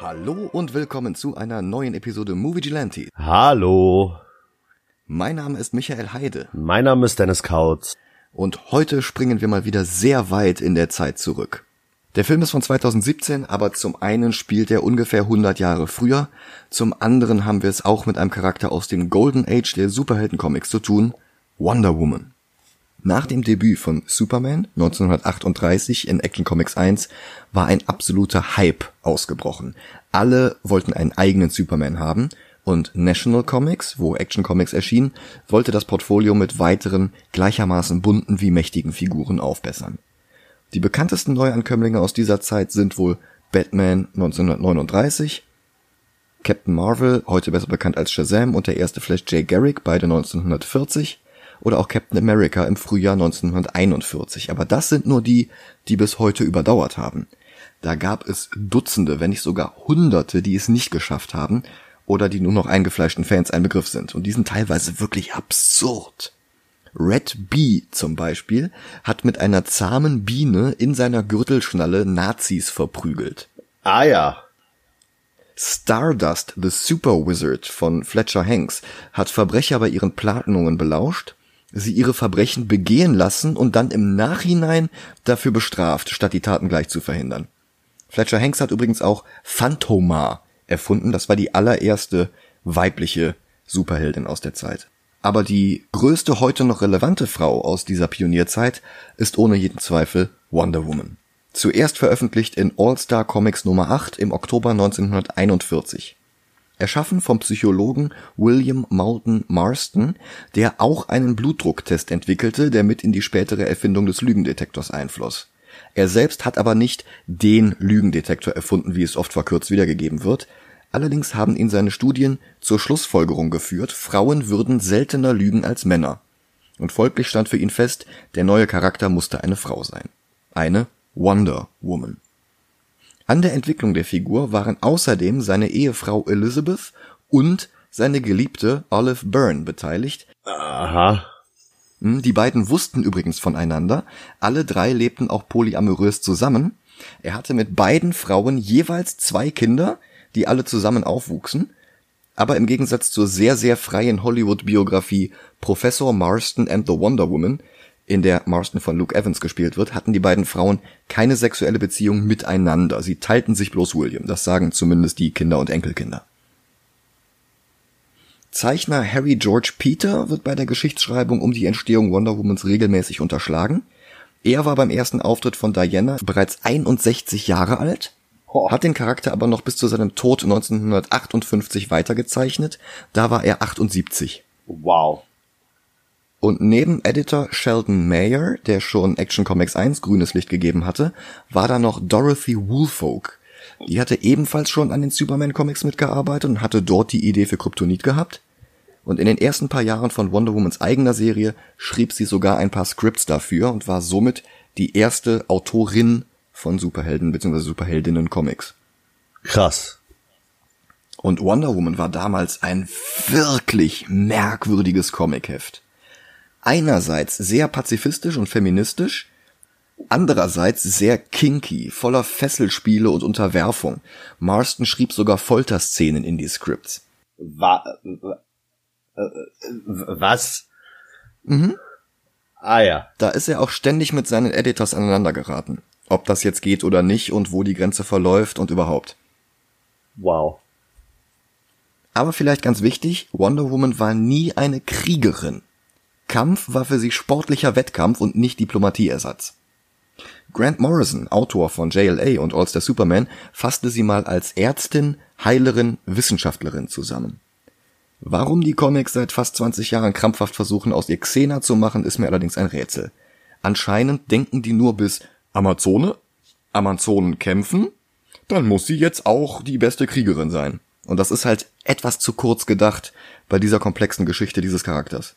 Hallo und willkommen zu einer neuen Episode Movie Gelante. Hallo, Mein Name ist Michael Heide mein Name ist Dennis Kautz. Und heute springen wir mal wieder sehr weit in der Zeit zurück. Der Film ist von 2017, aber zum einen spielt er ungefähr 100 Jahre früher, zum anderen haben wir es auch mit einem Charakter aus dem Golden Age der Superheldencomics zu tun, Wonder Woman. Nach dem Debüt von Superman 1938 in Action Comics 1 war ein absoluter Hype ausgebrochen. Alle wollten einen eigenen Superman haben und National Comics, wo Action Comics erschien, wollte das Portfolio mit weiteren gleichermaßen bunten wie mächtigen Figuren aufbessern. Die bekanntesten Neuankömmlinge aus dieser Zeit sind wohl Batman 1939, Captain Marvel, heute besser bekannt als Shazam und der erste Flash Jay Garrick, beide 1940, oder auch Captain America im Frühjahr 1941. Aber das sind nur die, die bis heute überdauert haben. Da gab es Dutzende, wenn nicht sogar Hunderte, die es nicht geschafft haben oder die nur noch eingefleischten Fans ein Begriff sind. Und die sind teilweise wirklich absurd. Red Bee zum Beispiel hat mit einer zahmen Biene in seiner Gürtelschnalle Nazis verprügelt. Ah ja, Stardust, the Super Wizard von Fletcher Hanks, hat Verbrecher bei ihren Planungen belauscht, sie ihre Verbrechen begehen lassen und dann im Nachhinein dafür bestraft, statt die Taten gleich zu verhindern. Fletcher Hanks hat übrigens auch Phantoma erfunden, das war die allererste weibliche Superheldin aus der Zeit. Aber die größte heute noch relevante Frau aus dieser Pionierzeit ist ohne jeden Zweifel Wonder Woman. Zuerst veröffentlicht in All-Star Comics Nummer 8 im Oktober 1941. Erschaffen vom Psychologen William Moulton Marston, der auch einen Blutdrucktest entwickelte, der mit in die spätere Erfindung des Lügendetektors einfloss. Er selbst hat aber nicht den Lügendetektor erfunden, wie es oft verkürzt wiedergegeben wird. Allerdings haben ihn seine Studien zur Schlussfolgerung geführt, Frauen würden seltener lügen als Männer. Und folglich stand für ihn fest, der neue Charakter musste eine Frau sein. Eine Wonder Woman. An der Entwicklung der Figur waren außerdem seine Ehefrau Elizabeth und seine Geliebte Olive Byrne beteiligt. aha. Hm, Die beiden wussten übrigens voneinander. Alle drei lebten auch polyamorös zusammen. Er hatte mit beiden Frauen jeweils zwei Kinder, die alle zusammen aufwuchsen. Aber im Gegensatz zur sehr, sehr freien Hollywood-Biografie Professor Marston and the Wonder Woman, in der Marston von Luke Evans gespielt wird, hatten die beiden Frauen keine sexuelle Beziehung miteinander. Sie teilten sich bloß William. Das sagen zumindest die Kinder und Enkelkinder. Zeichner Harry George Peter wird bei der Geschichtsschreibung um die Entstehung Wonder Womans regelmäßig unterschlagen. Er war beim ersten Auftritt von Diana bereits 61 Jahre alt, hat den Charakter aber noch bis zu seinem Tod 1958 weitergezeichnet. Da war er 78. Wow. Und neben Editor Sheldon Mayer, der schon Action Comics 1 grünes Licht gegeben hatte, war da noch Dorothy Woolfolk. Die hatte ebenfalls schon an den Superman Comics mitgearbeitet und hatte dort die Idee für Kryptonit gehabt. Und in den ersten paar Jahren von Wonder Womans eigener Serie schrieb sie sogar ein paar Scripts dafür und war somit die erste Autorin von Superhelden bzw. Superheldinnen Comics. Krass. Und Wonder Woman war damals ein wirklich merkwürdiges Comicheft. Einerseits sehr pazifistisch und feministisch, andererseits sehr kinky, voller Fesselspiele und Unterwerfung. Marston schrieb sogar Folterszenen in die Scripts. Wa äh, was? Mhm. Ah ja. Da ist er auch ständig mit seinen Editors aneinander geraten. Ob das jetzt geht oder nicht und wo die Grenze verläuft und überhaupt. Wow. Aber vielleicht ganz wichtig, Wonder Woman war nie eine Kriegerin. Kampf war für sie sportlicher Wettkampf und nicht Diplomatieersatz. Grant Morrison, Autor von JLA und All Star Superman, fasste sie mal als Ärztin, Heilerin, Wissenschaftlerin zusammen. Warum die Comics seit fast 20 Jahren krampfhaft versuchen, aus ihr Xena zu machen, ist mir allerdings ein Rätsel. Anscheinend denken die nur bis Amazone, Amazonen kämpfen, dann muss sie jetzt auch die beste Kriegerin sein. Und das ist halt etwas zu kurz gedacht bei dieser komplexen Geschichte dieses Charakters.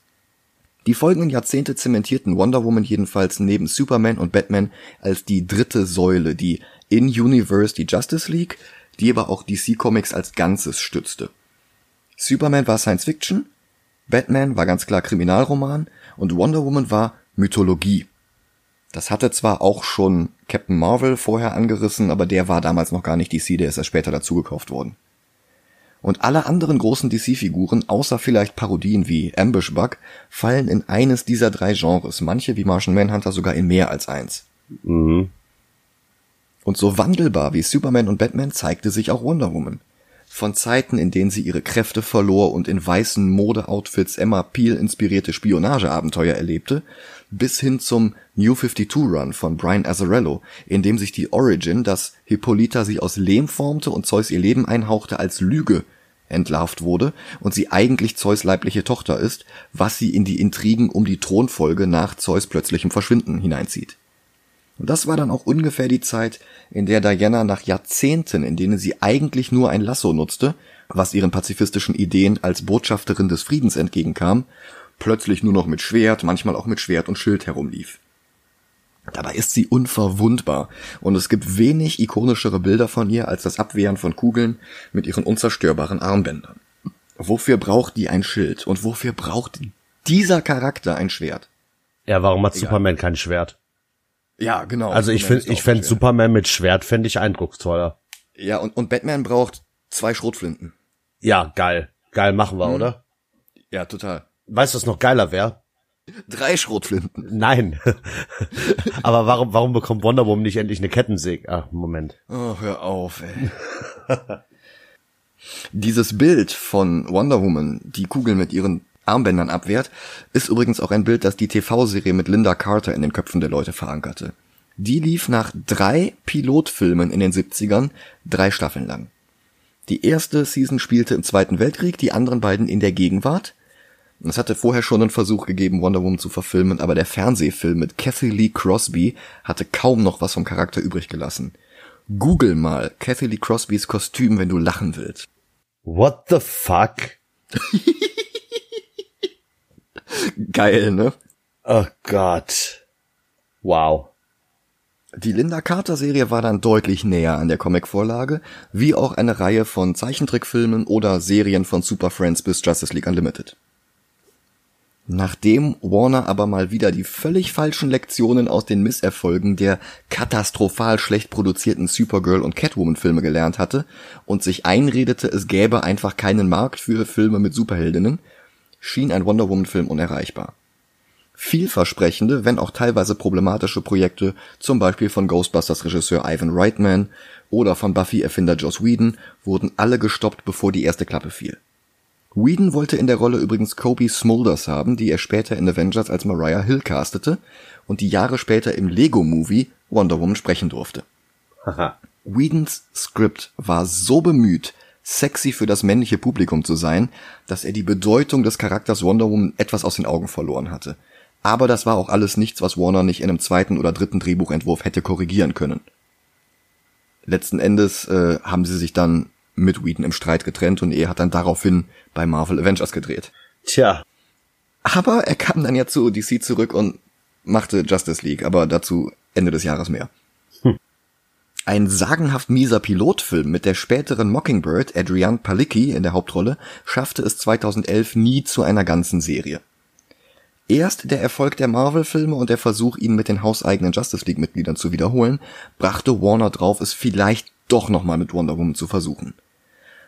Die folgenden Jahrzehnte zementierten Wonder Woman jedenfalls neben Superman und Batman als die dritte Säule, die in Universe die Justice League, die aber auch DC Comics als Ganzes stützte. Superman war Science Fiction, Batman war ganz klar Kriminalroman und Wonder Woman war Mythologie. Das hatte zwar auch schon Captain Marvel vorher angerissen, aber der war damals noch gar nicht DC, der ist erst später dazugekauft worden. Und alle anderen großen DC-Figuren, außer vielleicht Parodien wie Ambush Bug, fallen in eines dieser drei Genres, manche wie Martian Manhunter sogar in mehr als eins. Mhm. Und so wandelbar wie Superman und Batman zeigte sich auch Wonder Woman. Von Zeiten, in denen sie ihre Kräfte verlor und in weißen Modeoutfits Emma Peel inspirierte Spionageabenteuer erlebte, bis hin zum New 52 Run von Brian Azzarello, in dem sich die Origin, dass Hippolyta sie aus Lehm formte und Zeus ihr Leben einhauchte, als Lüge entlarvt wurde und sie eigentlich Zeus leibliche Tochter ist, was sie in die Intrigen um die Thronfolge nach Zeus plötzlichem Verschwinden hineinzieht. Und das war dann auch ungefähr die Zeit, in der Diana nach Jahrzehnten, in denen sie eigentlich nur ein Lasso nutzte, was ihren pazifistischen Ideen als Botschafterin des Friedens entgegenkam, plötzlich nur noch mit Schwert, manchmal auch mit Schwert und Schild herumlief. Dabei ist sie unverwundbar und es gibt wenig ikonischere Bilder von ihr als das Abwehren von Kugeln mit ihren unzerstörbaren Armbändern. Wofür braucht die ein Schild und wofür braucht dieser Charakter ein Schwert? Ja, warum hat Egal. Superman kein Schwert? Ja, genau. Also ich finde, ich fände Superman mit Schwert fände ich eindrucksvoller. Ja, und, und Batman braucht zwei Schrotflinten. Ja, geil. Geil machen wir, mhm. oder? Ja, total. Weißt du, was noch geiler wäre? Drei Schrotflinten. Nein. Aber warum, warum bekommt Wonder Woman nicht endlich eine Kettensäge? Ach, Moment. Oh, hör auf, ey. Dieses Bild von Wonder Woman, die Kugel mit ihren Armbändern abwehrt, ist übrigens auch ein Bild, das die TV-Serie mit Linda Carter in den Köpfen der Leute verankerte. Die lief nach drei Pilotfilmen in den 70ern, drei Staffeln lang. Die erste Season spielte im Zweiten Weltkrieg, die anderen beiden in der Gegenwart. Es hatte vorher schon einen Versuch gegeben, Wonder Woman zu verfilmen, aber der Fernsehfilm mit Kathy Lee Crosby hatte kaum noch was vom Charakter übrig gelassen. Google mal Kathy Lee Crosbys Kostüm, wenn du lachen willst. What the fuck? Geil, ne? Oh Gott. Wow. Die Linda Carter Serie war dann deutlich näher an der Comicvorlage, wie auch eine Reihe von Zeichentrickfilmen oder Serien von Super Friends bis Justice League Unlimited. Nachdem Warner aber mal wieder die völlig falschen Lektionen aus den Misserfolgen der katastrophal schlecht produzierten Supergirl und Catwoman Filme gelernt hatte und sich einredete, es gäbe einfach keinen Markt für Filme mit Superheldinnen, schien ein Wonder Woman Film unerreichbar. Vielversprechende, wenn auch teilweise problematische Projekte, zum Beispiel von Ghostbusters Regisseur Ivan Reitman oder von Buffy Erfinder Joss Whedon, wurden alle gestoppt, bevor die erste Klappe fiel. Whedon wollte in der Rolle übrigens Kobe Smulders haben, die er später in Avengers als Mariah Hill castete und die Jahre später im Lego-Movie Wonder Woman sprechen durfte. Whedons Skript war so bemüht, sexy für das männliche Publikum zu sein, dass er die Bedeutung des Charakters Wonder Woman etwas aus den Augen verloren hatte. Aber das war auch alles nichts, was Warner nicht in einem zweiten oder dritten Drehbuchentwurf hätte korrigieren können. Letzten Endes äh, haben sie sich dann mit Whedon im Streit getrennt und er hat dann daraufhin bei Marvel Avengers gedreht. Tja. Aber er kam dann ja zu DC zurück und machte Justice League, aber dazu Ende des Jahres mehr. Ein sagenhaft mieser Pilotfilm mit der späteren Mockingbird Adrienne Palicki in der Hauptrolle schaffte es 2011 nie zu einer ganzen Serie. Erst der Erfolg der Marvel-Filme und der Versuch, ihn mit den hauseigenen Justice League-Mitgliedern zu wiederholen, brachte Warner drauf, es vielleicht doch nochmal mit Wonder Woman zu versuchen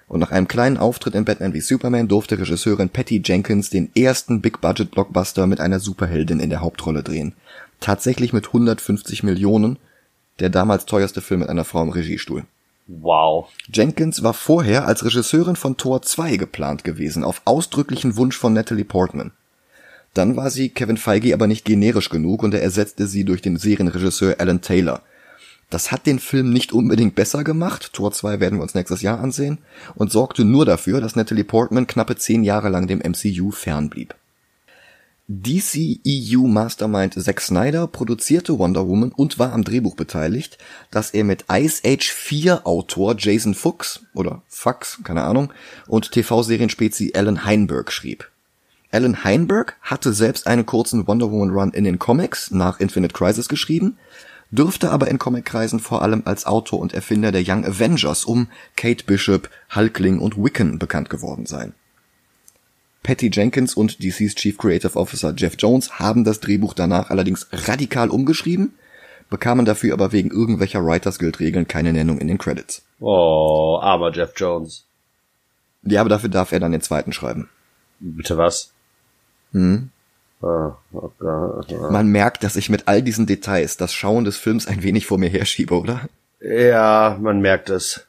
und nach einem kleinen Auftritt in Batman wie Superman durfte Regisseurin Patty Jenkins den ersten Big-Budget-Blockbuster mit einer Superheldin in der Hauptrolle drehen. Tatsächlich mit 150 Millionen, der damals teuerste Film mit einer Frau im Regiestuhl. Wow. Jenkins war vorher als Regisseurin von Tor 2 geplant gewesen, auf ausdrücklichen Wunsch von Natalie Portman. Dann war sie Kevin Feige aber nicht generisch genug und er ersetzte sie durch den Serienregisseur Alan Taylor – das hat den Film nicht unbedingt besser gemacht, Tor 2 werden wir uns nächstes Jahr ansehen, und sorgte nur dafür, dass Natalie Portman knappe zehn Jahre lang dem MCU fernblieb. DC EU Mastermind Zack Snyder produzierte Wonder Woman und war am Drehbuch beteiligt, das er mit Ice Age 4 Autor Jason Fuchs oder Fuchs, keine Ahnung, und TV-Serienspezi Alan Heinberg schrieb. Alan Heinberg hatte selbst einen kurzen Wonder Woman Run in den Comics nach Infinite Crisis geschrieben, dürfte aber in Comic-Kreisen vor allem als Autor und Erfinder der Young Avengers um Kate Bishop, Hulkling und Wiccan bekannt geworden sein. Patty Jenkins und DC's Chief Creative Officer Jeff Jones haben das Drehbuch danach allerdings radikal umgeschrieben, bekamen dafür aber wegen irgendwelcher Writers Guild Regeln keine Nennung in den Credits. Oh, armer Jeff Jones. Ja, aber dafür darf er dann den zweiten schreiben. Bitte was? Hm. Ah. Man merkt, dass ich mit all diesen Details das Schauen des Films ein wenig vor mir herschiebe, oder? Ja, man merkt es.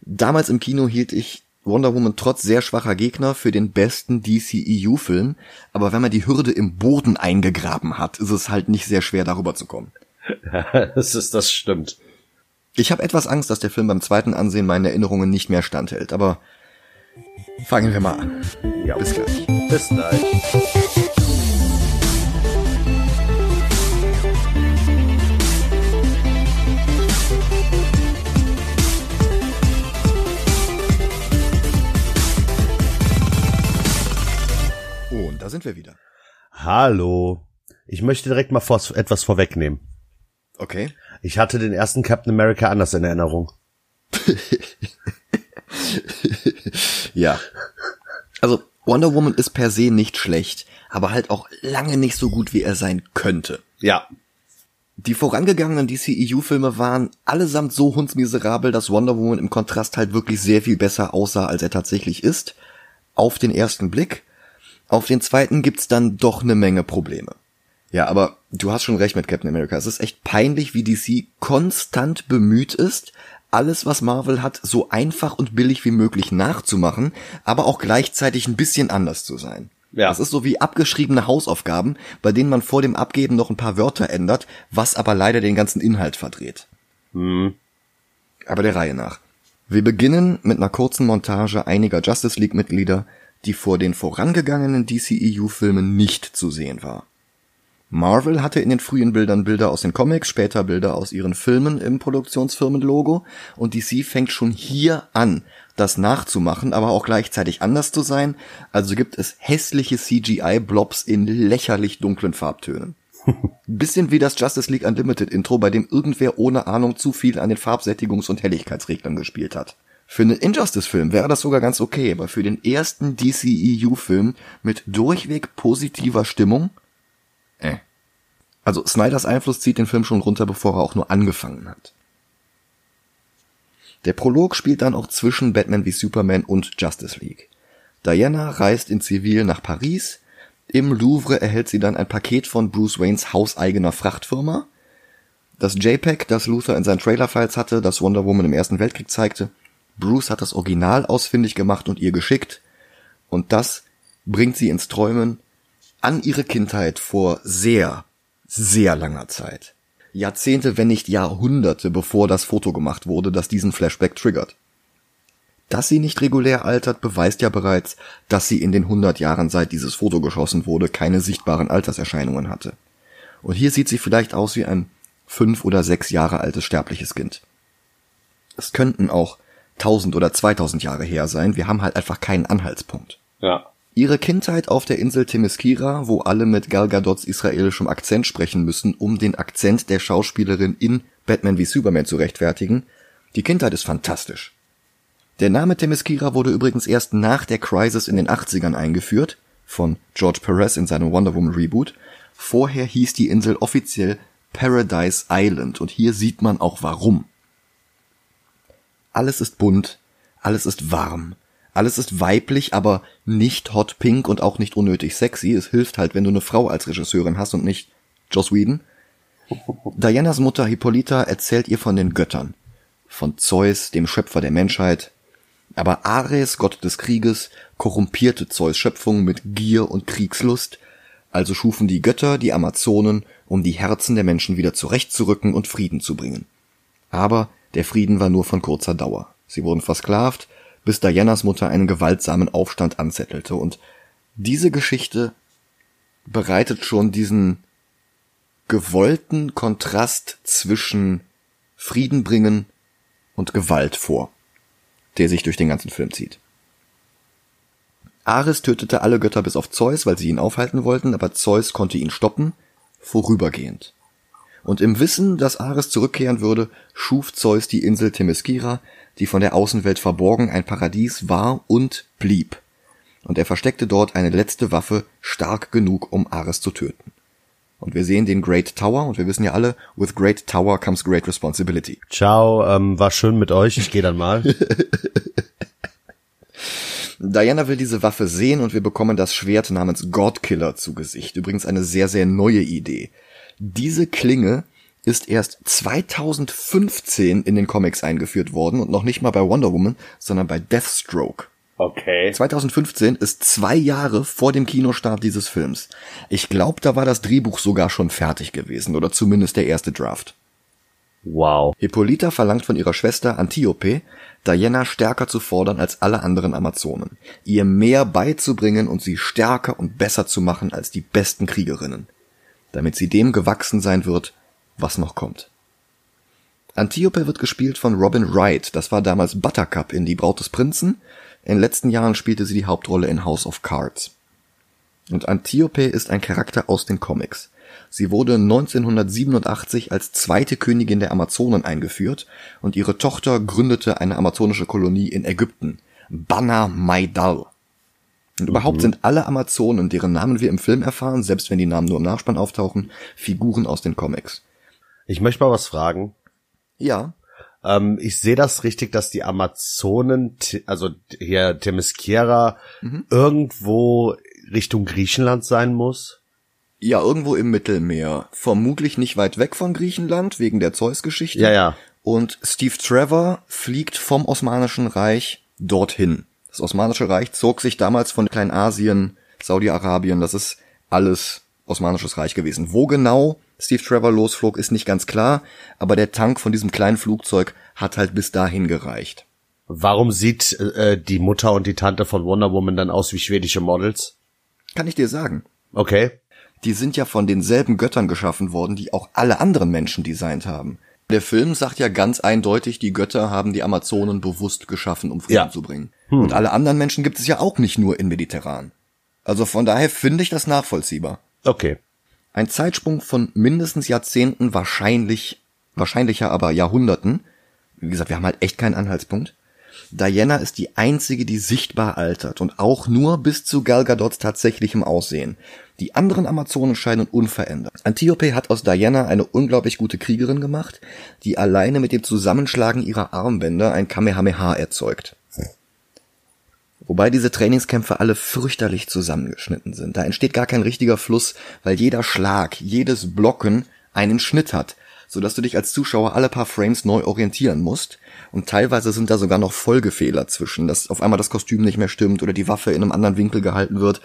Damals im Kino hielt ich Wonder Woman trotz sehr schwacher Gegner für den besten DCEU-Film, aber wenn man die Hürde im Boden eingegraben hat, ist es halt nicht sehr schwer, darüber zu kommen. das ist, das stimmt. Ich habe etwas Angst, dass der Film beim zweiten Ansehen meinen Erinnerungen nicht mehr standhält, aber fangen wir mal an. Ja. Bis gleich. Bis gleich. Da sind wir wieder. Hallo. Ich möchte direkt mal vor, etwas vorwegnehmen. Okay. Ich hatte den ersten Captain America anders in Erinnerung. Ja. Also Wonder Woman ist per se nicht schlecht, aber halt auch lange nicht so gut, wie er sein könnte. Ja. Die vorangegangenen DCEU-Filme waren allesamt so hundsmiserabel, dass Wonder Woman im Kontrast halt wirklich sehr viel besser aussah, als er tatsächlich ist. Auf den ersten Blick. Auf den zweiten gibt's dann doch eine Menge Probleme. Ja, aber du hast schon recht mit Captain America. Es ist echt peinlich, wie DC konstant bemüht ist, alles, was Marvel hat, so einfach und billig wie möglich nachzumachen, aber auch gleichzeitig ein bisschen anders zu sein. Ja. Das ist so wie abgeschriebene Hausaufgaben, bei denen man vor dem Abgeben noch ein paar Wörter ändert, was aber leider den ganzen Inhalt verdreht. Hm. Aber der Reihe nach. Wir beginnen mit einer kurzen Montage einiger Justice League-Mitglieder, die vor den vorangegangenen DCEU-Filmen nicht zu sehen war. Marvel hatte in den frühen Bildern Bilder aus den Comics, später Bilder aus ihren Filmen im Produktionsfirmenlogo und DC fängt schon hier an, das nachzumachen, aber auch gleichzeitig anders zu sein, also gibt es hässliche CGI-Blobs in lächerlich dunklen Farbtönen. Bisschen wie das Justice League Unlimited Intro, bei dem irgendwer ohne Ahnung zu viel an den Farbsättigungs- und Helligkeitsreglern gespielt hat. Für einen Injustice-Film wäre das sogar ganz okay, aber für den ersten DCEU-Film mit durchweg positiver Stimmung äh. Also Snyders Einfluss zieht den Film schon runter, bevor er auch nur angefangen hat. Der Prolog spielt dann auch zwischen Batman wie Superman und Justice League. Diana reist in Zivil nach Paris. Im Louvre erhält sie dann ein Paket von Bruce Waynes hauseigener Frachtfirma. Das JPEG, das Luther in seinen Trailerfiles hatte, das Wonder Woman im Ersten Weltkrieg zeigte. Bruce hat das Original ausfindig gemacht und ihr geschickt. Und das bringt sie ins Träumen an ihre Kindheit vor sehr, sehr langer Zeit. Jahrzehnte, wenn nicht Jahrhunderte, bevor das Foto gemacht wurde, das diesen Flashback triggert. Dass sie nicht regulär altert, beweist ja bereits, dass sie in den 100 Jahren seit dieses Foto geschossen wurde, keine sichtbaren Alterserscheinungen hatte. Und hier sieht sie vielleicht aus wie ein fünf oder sechs Jahre altes sterbliches Kind. Es könnten auch 1000 oder 2000 Jahre her sein, wir haben halt einfach keinen Anhaltspunkt. Ja. Ihre Kindheit auf der Insel Themyscira, wo alle mit Gal Gadots israelischem Akzent sprechen müssen, um den Akzent der Schauspielerin in Batman wie Superman zu rechtfertigen. Die Kindheit ist fantastisch. Der Name Themyscira wurde übrigens erst nach der Crisis in den 80ern eingeführt, von George Perez in seinem Wonder Woman Reboot. Vorher hieß die Insel offiziell Paradise Island und hier sieht man auch warum. Alles ist bunt, alles ist warm, alles ist weiblich, aber nicht hot pink und auch nicht unnötig sexy. Es hilft halt, wenn du eine Frau als Regisseurin hast und nicht Joss Whedon. Dianas Mutter Hippolyta erzählt ihr von den Göttern. Von Zeus, dem Schöpfer der Menschheit. Aber Ares, Gott des Krieges, korrumpierte Zeus Schöpfung mit Gier und Kriegslust. Also schufen die Götter die Amazonen, um die Herzen der Menschen wieder zurechtzurücken und Frieden zu bringen. Aber der Frieden war nur von kurzer Dauer. Sie wurden versklavt, bis Dianas Mutter einen gewaltsamen Aufstand anzettelte. Und diese Geschichte bereitet schon diesen gewollten Kontrast zwischen Frieden bringen und Gewalt vor, der sich durch den ganzen Film zieht. Ares tötete alle Götter bis auf Zeus, weil sie ihn aufhalten wollten, aber Zeus konnte ihn stoppen, vorübergehend. Und im Wissen, dass Ares zurückkehren würde, schuf Zeus die Insel Themyscira, die von der Außenwelt verborgen ein Paradies war und blieb. Und er versteckte dort eine letzte Waffe, stark genug, um Ares zu töten. Und wir sehen den Great Tower und wir wissen ja alle, with Great Tower comes great responsibility. Ciao, ähm, war schön mit euch. Ich gehe dann mal. Diana will diese Waffe sehen und wir bekommen das Schwert namens Godkiller zu Gesicht. Übrigens eine sehr, sehr neue Idee. Diese Klinge ist erst 2015 in den Comics eingeführt worden und noch nicht mal bei Wonder Woman, sondern bei Deathstroke. Okay. 2015 ist zwei Jahre vor dem Kinostart dieses Films. Ich glaube, da war das Drehbuch sogar schon fertig gewesen oder zumindest der erste Draft. Wow. Hippolyta verlangt von ihrer Schwester Antiope, Diana stärker zu fordern als alle anderen Amazonen, ihr mehr beizubringen und sie stärker und besser zu machen als die besten Kriegerinnen, damit sie dem gewachsen sein wird, was noch kommt. Antiope wird gespielt von Robin Wright, das war damals Buttercup in Die Braut des Prinzen, in den letzten Jahren spielte sie die Hauptrolle in House of Cards. Und Antiope ist ein Charakter aus den Comics. Sie wurde 1987 als zweite Königin der Amazonen eingeführt und ihre Tochter gründete eine amazonische Kolonie in Ägypten, Bana Maidal. Und überhaupt sind alle Amazonen, deren Namen wir im Film erfahren, selbst wenn die Namen nur im Nachspann auftauchen, Figuren aus den Comics. Ich möchte mal was fragen. Ja, Ähm, ich sehe das richtig, dass die Amazonen, also hier Themyscira, irgendwo Richtung Griechenland sein muss. ja, irgendwo im Mittelmeer. Vermutlich nicht weit weg von Griechenland, wegen der Zeus-Geschichte. Ja, ja. Und Steve Trevor fliegt vom Osmanischen Reich dorthin. Das Osmanische Reich zog sich damals von Kleinasien, Saudi-Arabien, das ist alles Osmanisches Reich gewesen. Wo genau Steve Trevor losflog, ist nicht ganz klar, aber der Tank von diesem kleinen Flugzeug hat halt bis dahin gereicht. Warum sieht äh, die Mutter und die Tante von Wonder Woman dann aus wie schwedische Models? Kann ich dir sagen. Okay. Die sind ja von denselben Göttern geschaffen worden, die auch alle anderen Menschen designt haben. Der Film sagt ja ganz eindeutig, die Götter haben die Amazonen bewusst geschaffen, um Frieden Ja. zu bringen. Und alle anderen Menschen gibt es ja auch nicht nur in Mediterran. Also von daher finde ich das nachvollziehbar. Okay. Ein Zeitsprung von mindestens Jahrzehnten, wahrscheinlich, wahrscheinlicher aber Jahrhunderten. Wie gesagt, wir haben halt echt keinen Anhaltspunkt. Diana ist die einzige, die sichtbar altert und auch nur bis zu Gal Gadots tatsächlichem Aussehen. Die anderen Amazonen scheinen unverändert. Antiope hat aus Diana eine unglaublich gute Kriegerin gemacht, die alleine mit dem Zusammenschlagen ihrer Armbänder ein Kamehameha erzeugt. Wobei diese Trainingskämpfe alle fürchterlich zusammengeschnitten sind. Da entsteht gar kein richtiger Fluss, weil jeder Schlag, jedes Blocken einen Schnitt hat, sodass du dich als Zuschauer alle paar Frames neu orientieren musst. Und teilweise sind da sogar noch Folgefehler zwischen, dass auf einmal das Kostüm nicht mehr stimmt oder die Waffe in einem anderen Winkel gehalten wird.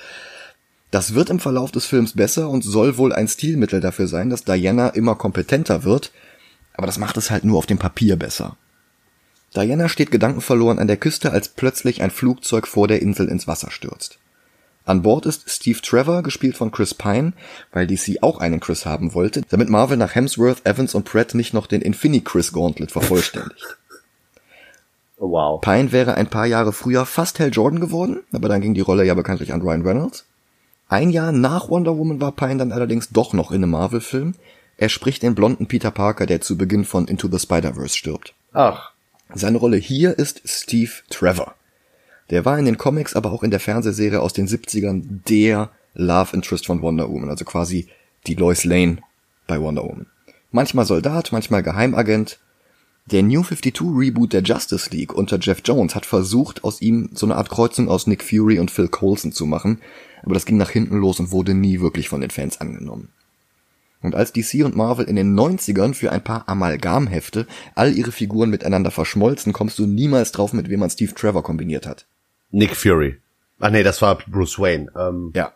Das wird im Verlauf des Films besser und soll wohl ein Stilmittel dafür sein, dass Diana immer kompetenter wird, aber das macht es halt nur auf dem Papier besser. Diana steht gedankenverloren an der Küste, als plötzlich ein Flugzeug vor der Insel ins Wasser stürzt. An Bord ist Steve Trevor, gespielt von Chris Pine, weil DC auch einen Chris haben wollte, damit Marvel nach Hemsworth, Evans und Pratt nicht noch den Infini-Chris Gauntlet vervollständigt. Wow. Pine wäre ein paar Jahre früher fast Hal Jordan geworden, aber dann ging die Rolle ja bekanntlich an Ryan Reynolds. Ein Jahr nach Wonder Woman war Pine dann allerdings doch noch in einem Marvel-Film. Er spricht den blonden Peter Parker, der zu Beginn von Into the Spider-Verse stirbt. Ach. Seine Rolle hier ist Steve Trevor. Der war in den Comics, aber auch in der Fernsehserie aus den 70ern der Love Interest von Wonder Woman, also quasi die Lois Lane bei Wonder Woman. Manchmal Soldat, manchmal Geheimagent. Der New 52 Reboot der Justice League unter Jeff Jones hat versucht, aus ihm so eine Art Kreuzung aus Nick Fury und Phil Coulson zu machen, aber das ging nach hinten los und wurde nie wirklich von den Fans angenommen. Und als DC und Marvel in den 90ern für ein paar Amalgamhefte all ihre Figuren miteinander verschmolzen, kommst du niemals drauf, mit wem man Steve Trevor kombiniert hat. Nick Fury. Ach nee, das war Bruce Wayne. Ähm, Ja.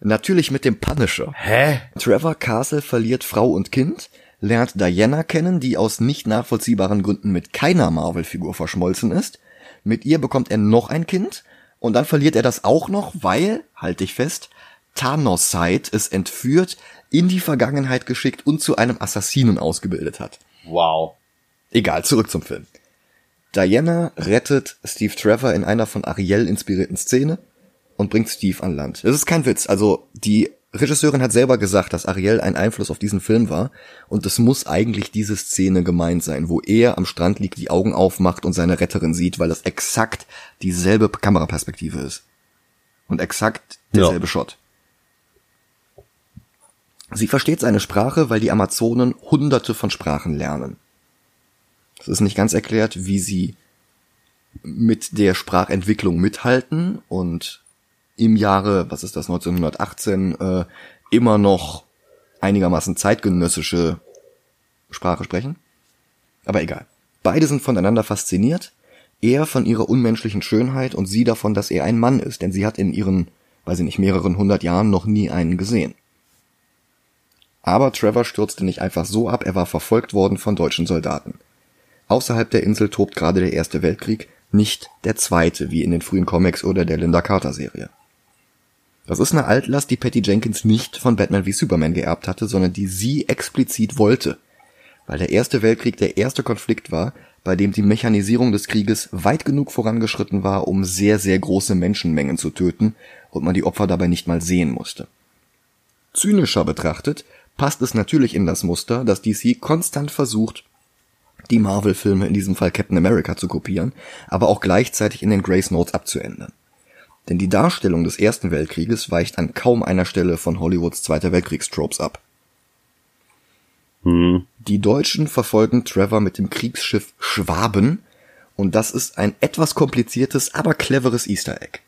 Natürlich mit dem Punisher. hä? Trevor Castle verliert Frau und Kind, lernt Diana kennen, die aus nicht nachvollziehbaren Gründen mit keiner Marvel-Figur verschmolzen ist. Mit ihr bekommt er noch ein Kind und dann verliert er das auch noch, weil, halt dich fest, Thanosite es entführt, in die Vergangenheit geschickt und zu einem Assassinen ausgebildet hat. Wow. Egal, zurück zum Film. Diana rettet Steve Trevor in einer von Ariel inspirierten Szene und bringt Steve an Land. Das ist kein Witz. Also die Regisseurin hat selber gesagt, dass Ariel ein Einfluss auf diesen Film war und es muss eigentlich diese Szene gemeint sein, wo er am Strand liegt, die Augen aufmacht und seine Retterin sieht, weil das exakt dieselbe Kameraperspektive ist. Und exakt derselbe ja. Shot. Sie versteht seine Sprache, weil die Amazonen hunderte von Sprachen lernen. Es ist nicht ganz erklärt, wie sie mit der Sprachentwicklung mithalten und im Jahre, was ist das, 1918, äh, immer noch einigermaßen zeitgenössische Sprache sprechen. Aber egal. Beide sind voneinander fasziniert. Er von ihrer unmenschlichen Schönheit und sie davon, dass er ein Mann ist, denn sie hat in ihren, weiß ich nicht, mehreren hundert Jahren noch nie einen gesehen. Aber Trevor stürzte nicht einfach so ab, er war verfolgt worden von deutschen Soldaten. Außerhalb der Insel tobt gerade der Erste Weltkrieg, nicht der zweite, wie in den frühen Comics oder der Linda Carter Serie. Das ist eine Altlast, die Patty Jenkins nicht von Batman wie Superman geerbt hatte, sondern die sie explizit wollte. Weil der Erste Weltkrieg der erste Konflikt war, bei dem die Mechanisierung des Krieges weit genug vorangeschritten war, um sehr, sehr große Menschenmengen zu töten und man die Opfer dabei nicht mal sehen musste. Zynischer betrachtet passt es natürlich in das Muster, dass DC konstant versucht, die Marvel-Filme, in diesem Fall Captain America, zu kopieren, aber auch gleichzeitig in den Grace Notes abzuändern. Denn die Darstellung des Ersten Weltkrieges weicht an kaum einer Stelle von Hollywoods Zweiter Weltkriegstropes ab. Hm. Die Deutschen verfolgen Trevor mit dem Kriegsschiff Schwaben und das ist ein etwas kompliziertes, aber cleveres Easter Egg.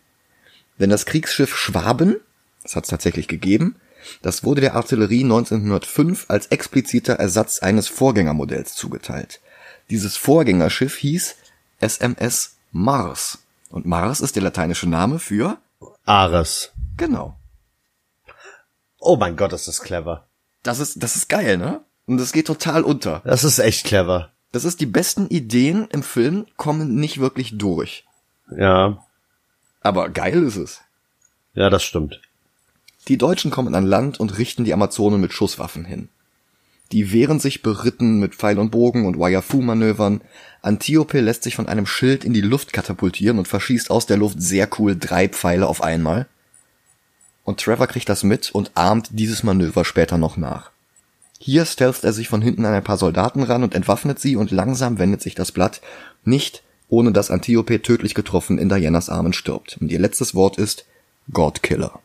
Denn das Kriegsschiff Schwaben, das hat es tatsächlich gegeben, das wurde der Artillerie 1905 als expliziter Ersatz eines Vorgängermodells zugeteilt. Dieses Vorgängerschiff hieß SMS Mars. Und Mars ist der lateinische Name für Ares. Genau. Oh mein Gott, ist das clever. Das ist, das ist geil, ne? Und das geht total unter. Das ist echt clever. Das ist die besten Ideen im Film kommen nicht wirklich durch. Ja. Aber geil ist es. Ja, das stimmt. Die Deutschen kommen an Land und richten die Amazonen mit Schusswaffen hin. Die wehren sich beritten mit Pfeil und Bogen und Wire-Fu-Manövern. Antiope lässt sich von einem Schild in die Luft katapultieren und verschießt aus der Luft sehr cool drei Pfeile auf einmal. Und Trevor kriegt das mit und ahmt dieses Manöver später noch nach. Hier stealtht er sich von hinten an ein paar Soldaten ran und entwaffnet sie und langsam wendet sich das Blatt, nicht ohne dass Antiope tödlich getroffen in Dianas Armen stirbt. Und ihr letztes Wort ist Godkiller.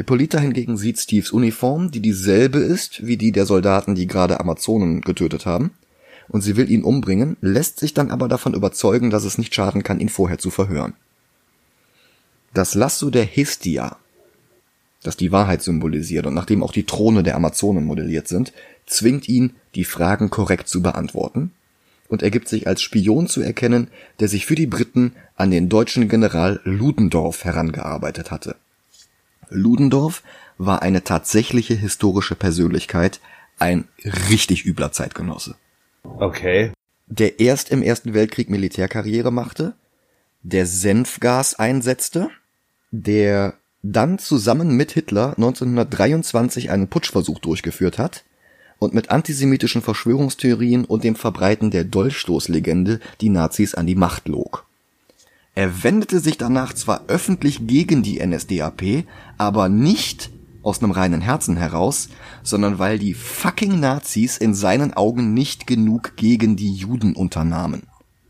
Hippolyta hingegen sieht Steves Uniform, die dieselbe ist wie die der Soldaten, die gerade Amazonen getötet haben, und sie will ihn umbringen, lässt sich dann aber davon überzeugen, dass es nicht schaden kann, ihn vorher zu verhören. Das Lasso der Histia, das die Wahrheit symbolisiert und nachdem auch die Throne der Amazonen modelliert sind, zwingt ihn, die Fragen korrekt zu beantworten und ergibt sich als Spion zu erkennen, der sich für die Briten an den deutschen General Ludendorff herangearbeitet hatte. Ludendorff war eine tatsächliche historische Persönlichkeit, ein richtig übler Zeitgenosse. Okay. Der erst im Ersten Weltkrieg Militärkarriere machte, der Senfgas einsetzte, der dann zusammen mit Hitler 1923 einen Putschversuch durchgeführt hat und mit antisemitischen Verschwörungstheorien und dem Verbreiten der Dolchstoßlegende die Nazis an die Macht log. Er wendete sich danach zwar öffentlich gegen die NSDAP, aber nicht aus einem reinen Herzen heraus, sondern weil die fucking Nazis in seinen Augen nicht genug gegen die Juden unternahmen.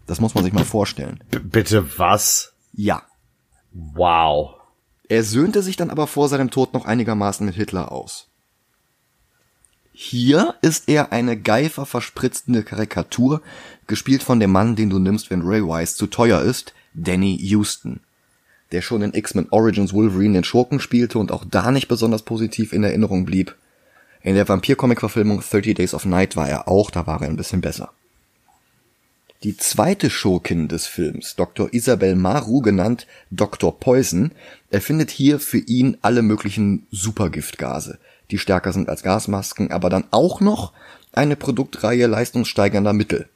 Das muss man sich mal vorstellen. B bitte was? Ja. Wow. Er söhnte sich dann aber vor seinem Tod noch einigermaßen mit Hitler aus. Hier ist er eine Geifer verspritzende Karikatur, gespielt von dem Mann, den du nimmst, wenn Ray Wise zu teuer ist, Danny Houston, der schon in X-Men Origins Wolverine den Schurken spielte und auch da nicht besonders positiv in Erinnerung blieb. In der Vampir-Comic-Verfilmung 30 Days of Night war er auch, da war er ein bisschen besser. Die zweite Schurkin des Films, Dr. Isabel Maru, genannt Dr. Poison, erfindet hier für ihn alle möglichen Supergiftgase, die stärker sind als Gasmasken, aber dann auch noch eine Produktreihe leistungssteigernder Mittel.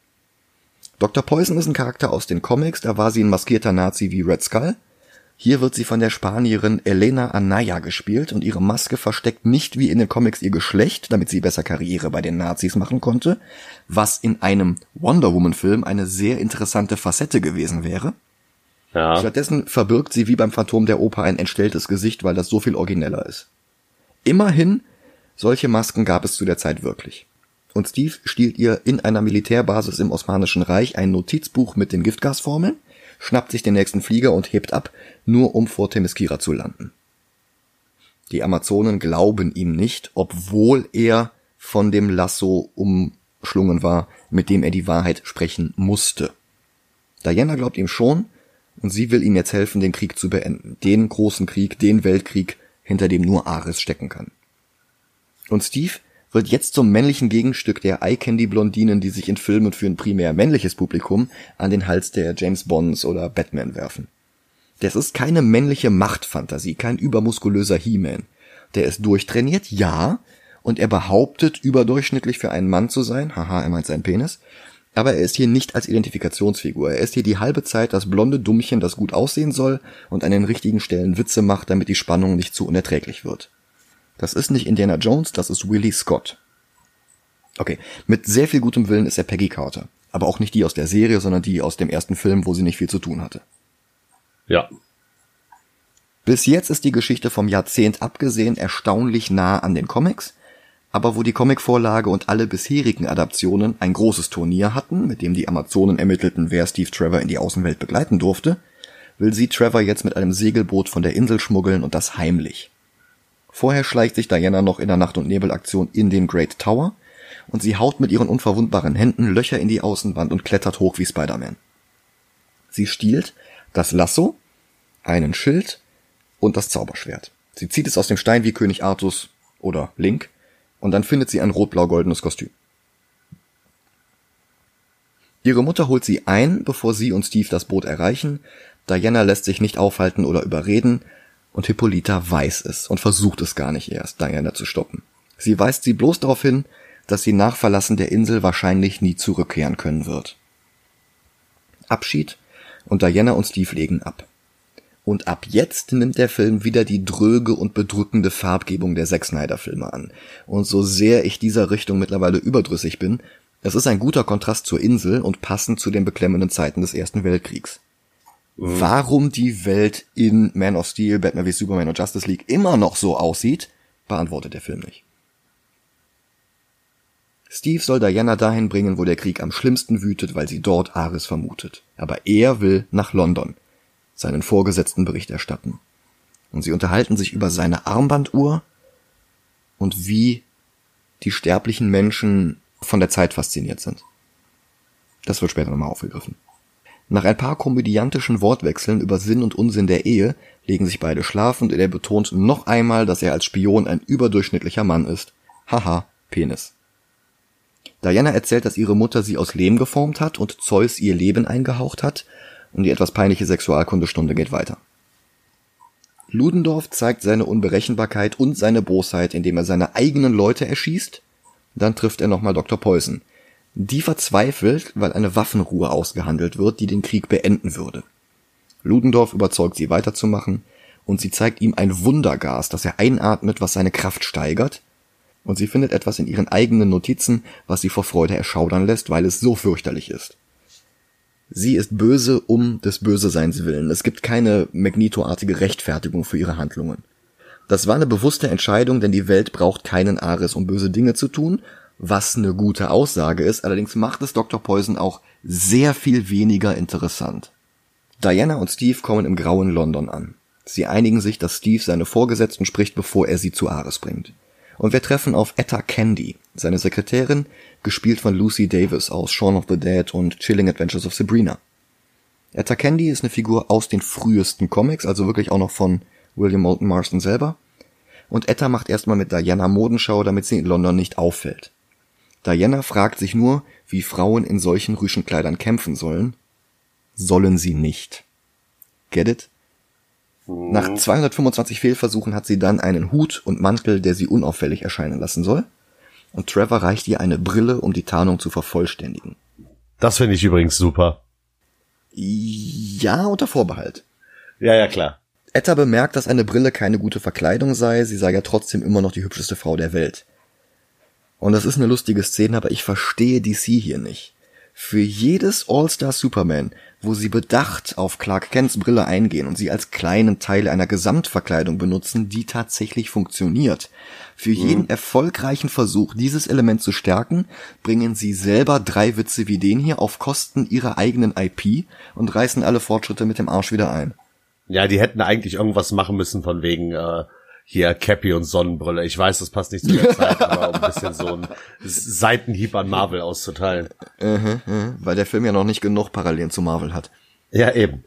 Dr. Poison ist ein Charakter aus den Comics, da war sie ein maskierter Nazi wie Red Skull. Hier wird sie von der Spanierin Elena Anaya gespielt und ihre Maske versteckt nicht wie in den Comics ihr Geschlecht, damit sie besser Karriere bei den Nazis machen konnte, was in einem Wonder Woman Film eine sehr interessante Facette gewesen wäre. Ja. Stattdessen verbirgt sie wie beim Phantom der Oper ein entstelltes Gesicht, weil das so viel origineller ist. Immerhin, solche Masken gab es zu der Zeit wirklich. Und Steve stiehlt ihr in einer Militärbasis im Osmanischen Reich ein Notizbuch mit den Giftgasformeln schnappt sich den nächsten Flieger und hebt ab, nur um vor Themyscira zu landen. Die Amazonen glauben ihm nicht, obwohl er von dem Lasso umschlungen war, mit dem er die Wahrheit sprechen musste. Diana glaubt ihm schon, und sie will ihm jetzt helfen, den Krieg zu beenden. Den großen Krieg, den Weltkrieg, hinter dem nur Ares stecken kann. Und Steve wird jetzt zum männlichen Gegenstück der Eye-Candy-Blondinen, die sich in Filmen für ein primär männliches Publikum an den Hals der James Bonds oder Batman werfen. Das ist keine männliche Machtfantasie, kein übermuskulöser He-Man. Der ist durchtrainiert, ja, und er behauptet, überdurchschnittlich für einen Mann zu sein, haha, er meint seinen Penis, aber er ist hier nicht als Identifikationsfigur. Er ist hier die halbe Zeit das blonde Dummchen, das gut aussehen soll und an den richtigen Stellen Witze macht, damit die Spannung nicht zu unerträglich wird. Das ist nicht Indiana Jones, das ist Willie Scott. Okay, mit sehr viel gutem Willen ist er Peggy Carter. Aber auch nicht die aus der Serie, sondern die aus dem ersten Film, wo sie nicht viel zu tun hatte. Ja. Bis jetzt ist die Geschichte vom Jahrzehnt abgesehen erstaunlich nah an den Comics, aber wo die Comicvorlage und alle bisherigen Adaptionen ein großes Turnier hatten, mit dem die Amazonen ermittelten, wer Steve Trevor in die Außenwelt begleiten durfte, will sie Trevor jetzt mit einem Segelboot von der Insel schmuggeln und das heimlich. Vorher schleicht sich Diana noch in der Nacht- und Nebelaktion in den Great Tower und sie haut mit ihren unverwundbaren Händen Löcher in die Außenwand und klettert hoch wie Spider-Man. Sie stiehlt das Lasso, einen Schild und das Zauberschwert. Sie zieht es aus dem Stein wie König Artus oder Link und dann findet sie ein rot-blau-goldenes Kostüm. Ihre Mutter holt sie ein, bevor sie und Steve das Boot erreichen. Diana lässt sich nicht aufhalten oder überreden und Hippolyta weiß es und versucht es gar nicht erst, Diana zu stoppen. Sie weist sie bloß darauf hin, dass sie nach Verlassen der Insel wahrscheinlich nie zurückkehren können wird. Abschied und Diana und Steve legen ab. Und ab jetzt nimmt der Film wieder die dröge und bedrückende Farbgebung der Zack Snyder Filme an. Und so sehr ich dieser Richtung mittlerweile überdrüssig bin, es ist ein guter Kontrast zur Insel und passend zu den beklemmenden Zeiten des Ersten Weltkriegs. Mhm. Warum die Welt in Man of Steel, Batman wie Superman und Justice League immer noch so aussieht, beantwortet der Film nicht. Steve soll Diana dahin bringen, wo der Krieg am schlimmsten wütet, weil sie dort Ares vermutet. Aber er will nach London, seinen Vorgesetzten Bericht erstatten. Und sie unterhalten sich über seine Armbanduhr und wie die sterblichen Menschen von der Zeit fasziniert sind. Das wird später nochmal aufgegriffen. Nach ein paar komödiantischen Wortwechseln über Sinn und Unsinn der Ehe legen sich beide schlafen und er betont noch einmal, dass er als Spion ein überdurchschnittlicher Mann ist. Haha, Penis. Diana erzählt, dass ihre Mutter sie aus Lehm geformt hat und Zeus ihr Leben eingehaucht hat und die etwas peinliche Sexualkundestunde geht weiter. Ludendorff zeigt seine Unberechenbarkeit und seine Bosheit, indem er seine eigenen Leute erschießt. Dann trifft er nochmal Dr. Poison. Die verzweifelt, weil eine Waffenruhe ausgehandelt wird, die den Krieg beenden würde. Ludendorff überzeugt sie weiterzumachen und sie zeigt ihm ein Wundergas, das er einatmet, was seine Kraft steigert. Und sie findet etwas in ihren eigenen Notizen, was sie vor Freude erschaudern lässt, weil es so fürchterlich ist. Sie ist böse um des Böseseins willen. Es gibt keine Magneto-artige Rechtfertigung für ihre Handlungen. Das war eine bewusste Entscheidung, denn die Welt braucht keinen Ares, um böse Dinge zu tun, was eine gute Aussage ist, allerdings macht es Dr. Poison auch sehr viel weniger interessant. Diana und Steve kommen im grauen London an. Sie einigen sich, dass Steve seine Vorgesetzten spricht, bevor er sie zu Ares bringt. Und wir treffen auf Etta Candy, seine Sekretärin, gespielt von Lucy Davis aus Shaun of the Dead und Chilling Adventures of Sabrina. Etta Candy ist eine Figur aus den frühesten Comics, also wirklich auch noch von William Moulton Marston selber. Und Etta macht erstmal mit Diana Modenschau, damit sie in London nicht auffällt. Diana fragt sich nur, wie Frauen in solchen Rüschenkleidern kämpfen sollen. Sollen sie nicht. Get it? Nach 225 Fehlversuchen hat sie dann einen Hut und Mantel, der sie unauffällig erscheinen lassen soll. Und Trevor reicht ihr eine Brille, um die Tarnung zu vervollständigen. Das finde ich übrigens super. Ja, unter Vorbehalt. Ja, ja, klar. Etta bemerkt, dass eine Brille keine gute Verkleidung sei, sie sei ja trotzdem immer noch die hübscheste Frau der Welt. Und das ist eine lustige Szene, aber ich verstehe DC hier nicht. Für jedes All-Star Superman, wo sie bedacht auf Clark Kents Brille eingehen und sie als kleinen Teil einer Gesamtverkleidung benutzen, die tatsächlich funktioniert. Für mhm. jeden erfolgreichen Versuch, dieses Element zu stärken, bringen sie selber drei Witze wie den hier auf Kosten ihrer eigenen IP und reißen alle Fortschritte mit dem Arsch wieder ein. Ja, die hätten eigentlich irgendwas machen müssen von wegen äh, hier Cappy und Sonnenbrille. Ich weiß, das passt nicht zu der Zeit, aber um ein bisschen so ein Seitenhieb an Marvel auszuteilen. -huh, uh -huh, weil der Film ja noch nicht genug Parallelen zu Marvel hat. Ja, eben.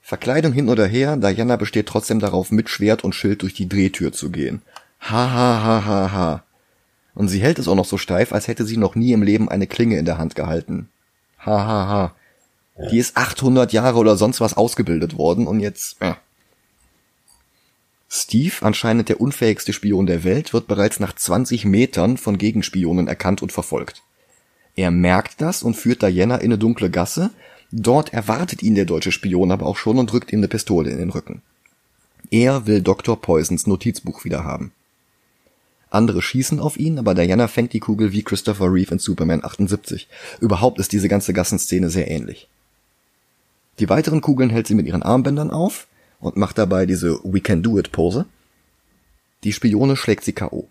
Verkleidung hin oder her, Diana besteht trotzdem darauf, mit Schwert und Schild durch die Drehtür zu gehen. Ha ha ha ha ha. Und sie hält es auch noch so steif, als hätte sie noch nie im Leben eine Klinge in der Hand gehalten. Ha ha ha. Die ist 800 Jahre oder sonst was ausgebildet worden und jetzt, äh. Steve, anscheinend der unfähigste Spion der Welt, wird bereits nach 20 Metern von Gegenspionen erkannt und verfolgt. Er merkt das und führt Diana in eine dunkle Gasse. Dort erwartet ihn der deutsche Spion aber auch schon und drückt ihm eine Pistole in den Rücken. Er will Dr. Poisons Notizbuch wieder haben. Andere schießen auf ihn, aber Diana fängt die Kugel wie Christopher Reeve in Superman 78. Überhaupt ist diese ganze Gassenszene sehr ähnlich. Die weiteren Kugeln hält sie mit ihren Armbändern auf und macht dabei diese We Can Do It Pose. Die Spione schlägt sie K.O.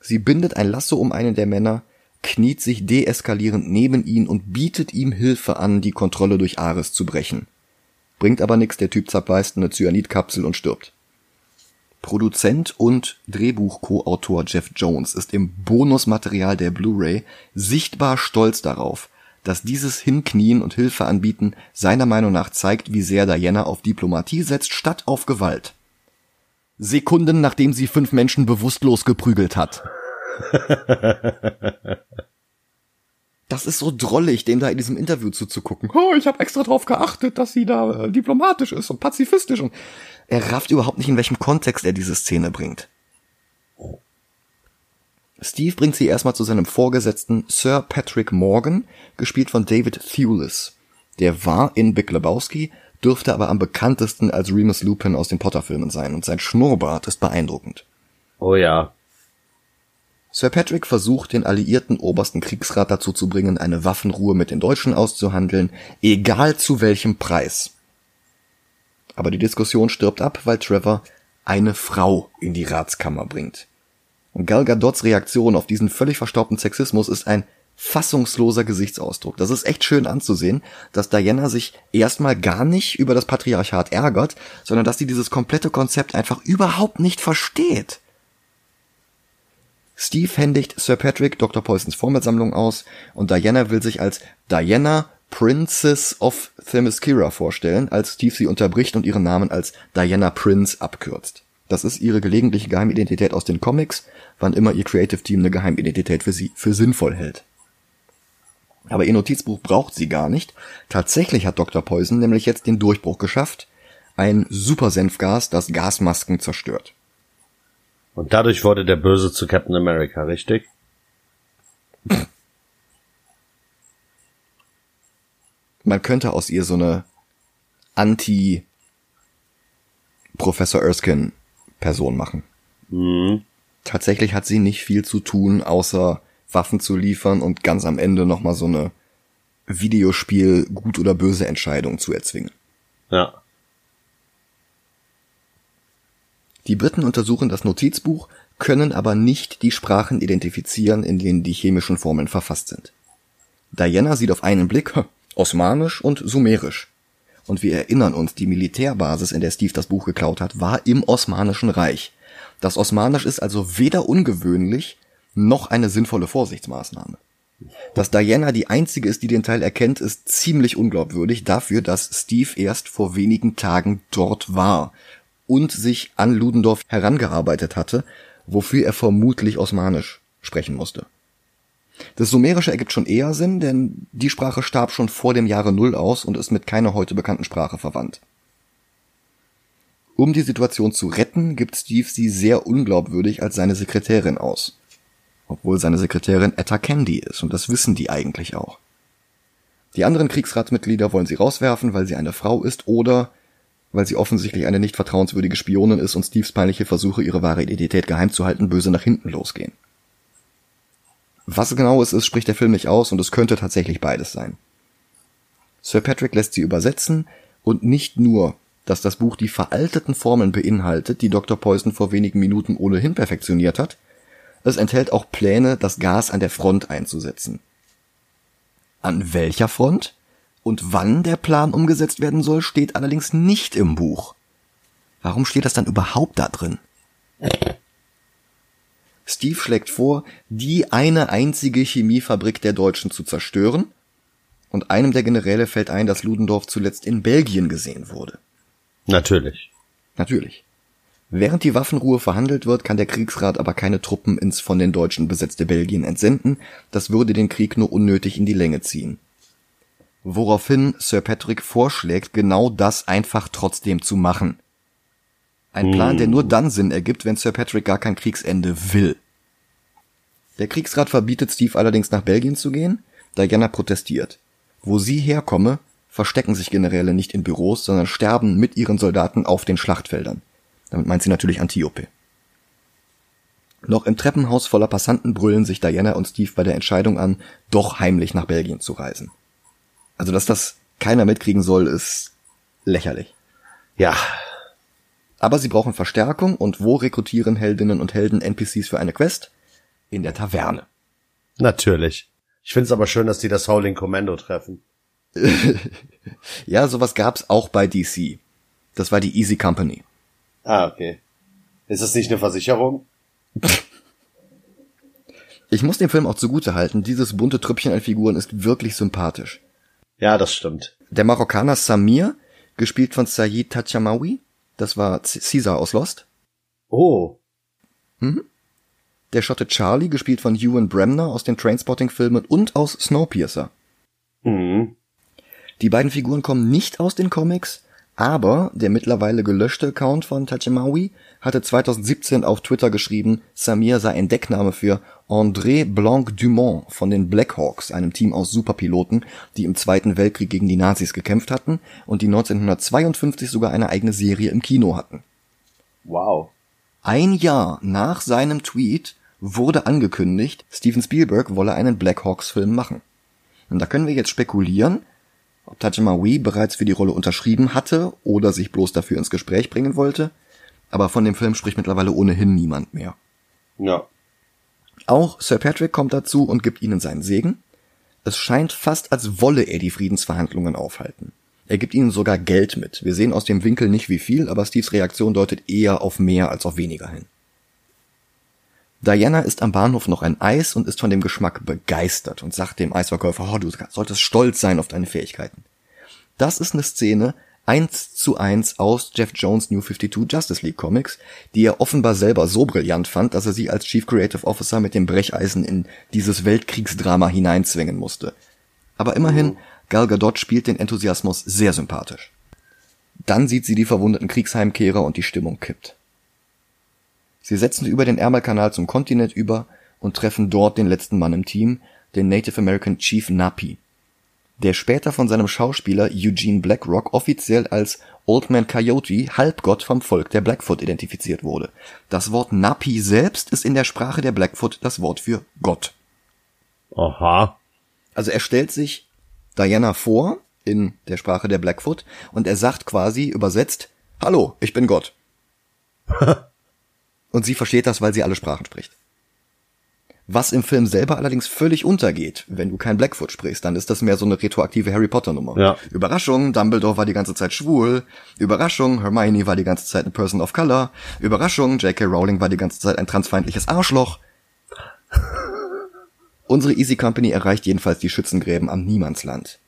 Sie bindet ein Lasso um einen der Männer, kniet sich deeskalierend neben ihn und bietet ihm Hilfe an, die Kontrolle durch Ares zu brechen. Bringt aber nix, der Typ zerbeißt eine Cyanidkapsel und stirbt. Produzent und Drehbuch-Co-Autor Jeff Jones ist im Bonusmaterial der Blu-ray sichtbar stolz darauf, dass dieses Hinknien und Hilfe anbieten seiner Meinung nach zeigt, wie sehr Diana auf Diplomatie setzt statt auf Gewalt. Sekunden nachdem sie fünf Menschen bewusstlos geprügelt hat. Das ist so drollig, dem da in diesem Interview zuzugucken. Oh, ich habe extra drauf geachtet, dass sie da äh, diplomatisch ist und pazifistisch und er rafft überhaupt nicht, in welchem Kontext er diese Szene bringt. Steve bringt sie erstmal zu seinem Vorgesetzten Sir Patrick Morgan, gespielt von David Thewlis. Der war in Big Lebowski, dürfte aber am bekanntesten als Remus Lupin aus den Potter-Filmen sein und sein Schnurrbart ist beeindruckend. Oh ja. Sir Patrick versucht, den alliierten obersten Kriegsrat dazu zu bringen, eine Waffenruhe mit den Deutschen auszuhandeln, egal zu welchem Preis. Aber die Diskussion stirbt ab, weil Trevor eine Frau in die Ratskammer bringt. Gal Gadots Reaktion auf diesen völlig verstaubten Sexismus ist ein fassungsloser Gesichtsausdruck. Das ist echt schön anzusehen, dass Diana sich erstmal gar nicht über das Patriarchat ärgert, sondern dass sie dieses komplette Konzept einfach überhaupt nicht versteht. Steve händigt Sir Patrick Dr. Poisons Formelsammlung aus und Diana will sich als Diana Princess of Themyscira vorstellen, als Steve sie unterbricht und ihren Namen als Diana Prince abkürzt. Das ist ihre gelegentliche Geheimidentität aus den Comics, wann immer ihr Creative Team eine Geheimidentität für sie für sinnvoll hält. Aber ihr Notizbuch braucht sie gar nicht. Tatsächlich hat Dr. Poison nämlich jetzt den Durchbruch geschafft. Ein Supersenfgas, das Gasmasken zerstört. Und dadurch wurde der Böse zu Captain America, richtig? Man könnte aus ihr so eine Anti Professor Erskine Person machen. Mhm. Tatsächlich hat sie nicht viel zu tun, außer Waffen zu liefern und ganz am Ende nochmal so eine Videospiel gut oder böse Entscheidung zu erzwingen. Ja. Die Briten untersuchen das Notizbuch, können aber nicht die Sprachen identifizieren, in denen die chemischen Formeln verfasst sind. Diana sieht auf einen Blick Osmanisch und Sumerisch. Und wir erinnern uns, die Militärbasis, in der Steve das Buch geklaut hat, war im Osmanischen Reich. Das Osmanisch ist also weder ungewöhnlich noch eine sinnvolle Vorsichtsmaßnahme. Dass Diana die einzige ist, die den Teil erkennt, ist ziemlich unglaubwürdig dafür, dass Steve erst vor wenigen Tagen dort war und sich an Ludendorff herangearbeitet hatte, wofür er vermutlich Osmanisch sprechen musste. Das Sumerische ergibt schon eher Sinn, denn die Sprache starb schon vor dem Jahre Null aus und ist mit keiner heute bekannten Sprache verwandt. Um die Situation zu retten, gibt Steve sie sehr unglaubwürdig als seine Sekretärin aus. Obwohl seine Sekretärin Etta Candy ist, und das wissen die eigentlich auch. Die anderen Kriegsratsmitglieder wollen sie rauswerfen, weil sie eine Frau ist oder weil sie offensichtlich eine nicht vertrauenswürdige Spionin ist und Steves peinliche Versuche, ihre wahre Identität geheim zu halten, böse nach hinten losgehen. Was genau es ist, spricht der Film nicht aus und es könnte tatsächlich beides sein. Sir Patrick lässt sie übersetzen und nicht nur, dass das Buch die veralteten Formeln beinhaltet, die Dr. Poison vor wenigen Minuten ohnehin perfektioniert hat, es enthält auch Pläne, das Gas an der Front einzusetzen. An welcher Front? Und wann der Plan umgesetzt werden soll, steht allerdings nicht im Buch. Warum steht das dann überhaupt da drin? Steve schlägt vor, die eine einzige Chemiefabrik der Deutschen zu zerstören, und einem der Generäle fällt ein, dass Ludendorff zuletzt in Belgien gesehen wurde. Natürlich. Natürlich. Während die Waffenruhe verhandelt wird, kann der Kriegsrat aber keine Truppen ins von den Deutschen besetzte Belgien entsenden, das würde den Krieg nur unnötig in die Länge ziehen woraufhin Sir Patrick vorschlägt, genau das einfach trotzdem zu machen. Ein Plan, der nur dann Sinn ergibt, wenn Sir Patrick gar kein Kriegsende will. Der Kriegsrat verbietet Steve allerdings nach Belgien zu gehen, Diana protestiert. Wo sie herkomme, verstecken sich Generäle nicht in Büros, sondern sterben mit ihren Soldaten auf den Schlachtfeldern. Damit meint sie natürlich Antiope. Noch im Treppenhaus voller Passanten brüllen sich Diana und Steve bei der Entscheidung an, doch heimlich nach Belgien zu reisen. Also, dass das keiner mitkriegen soll, ist lächerlich. Ja. Aber sie brauchen Verstärkung und wo rekrutieren Heldinnen und Helden NPCs für eine Quest? In der Taverne. Natürlich. Ich find's aber schön, dass die das Howling Commando treffen. ja, sowas gab's auch bei DC. Das war die Easy Company. Ah, okay. Ist das nicht eine Versicherung? ich muss dem Film auch zugute halten, dieses bunte Trüppchen an Figuren ist wirklich sympathisch. Ja, das stimmt. Der Marokkaner Samir, gespielt von Sayid Tachamawi, das war Caesar aus Lost. Oh. Mhm. Der Schotte Charlie, gespielt von Ewan Bremner aus den Trainspotting-Filmen und aus Snowpiercer. Mhm. Die beiden Figuren kommen nicht aus den Comics, aber der mittlerweile gelöschte Account von Tachemawi hatte 2017 auf Twitter geschrieben, Samir sei ein Deckname für André Blanc-Dumont von den Blackhawks, einem Team aus Superpiloten, die im Zweiten Weltkrieg gegen die Nazis gekämpft hatten und die 1952 sogar eine eigene Serie im Kino hatten. Wow. Ein Jahr nach seinem Tweet wurde angekündigt, Steven Spielberg wolle einen Blackhawks-Film machen. Und da können wir jetzt spekulieren, ob Tajima bereits für die Rolle unterschrieben hatte oder sich bloß dafür ins Gespräch bringen wollte, aber von dem Film spricht mittlerweile ohnehin niemand mehr. Ja. Auch Sir Patrick kommt dazu und gibt ihnen seinen Segen. Es scheint fast, als wolle er die Friedensverhandlungen aufhalten. Er gibt ihnen sogar Geld mit. Wir sehen aus dem Winkel nicht wie viel, aber Steves Reaktion deutet eher auf mehr als auf weniger hin. Diana isst am Bahnhof noch ein Eis und ist von dem Geschmack begeistert und sagt dem Eisverkäufer, oh, du solltest stolz sein auf deine Fähigkeiten. Das ist eine Szene eins zu eins aus Jeff Jones New 52 Justice League Comics, die er offenbar selber so brillant fand, dass er sie als Chief Creative Officer mit dem Brecheisen in dieses Weltkriegsdrama hineinzwingen musste. Aber immerhin, Gal Gadot spielt den Enthusiasmus sehr sympathisch. Dann sieht sie die verwundeten Kriegsheimkehrer und die Stimmung kippt. Sie setzen über den Ärmelkanal zum Kontinent über und treffen dort den letzten Mann im Team, den Native American Chief Napi, der später von seinem Schauspieler Eugene Blackrock offiziell als Old Man Coyote, Halbgott vom Volk der Blackfoot identifiziert wurde. Das Wort Napi selbst ist in der Sprache der Blackfoot das Wort für Gott. Aha. Also er stellt sich Diana vor in der Sprache der Blackfoot und er sagt quasi übersetzt, Hallo, ich bin Gott. Und sie versteht das, weil sie alle Sprachen spricht. Was im Film selber allerdings völlig untergeht, wenn du kein Blackfoot sprichst, dann ist das mehr so eine retroaktive Harry Potter Nummer. Ja. Überraschung, Dumbledore war die ganze Zeit schwul. Überraschung, Hermione war die ganze Zeit eine Person of Color. Überraschung, J.K. Rowling war die ganze Zeit ein transfeindliches Arschloch. Unsere Easy Company erreicht jedenfalls die Schützengräben am Niemandsland.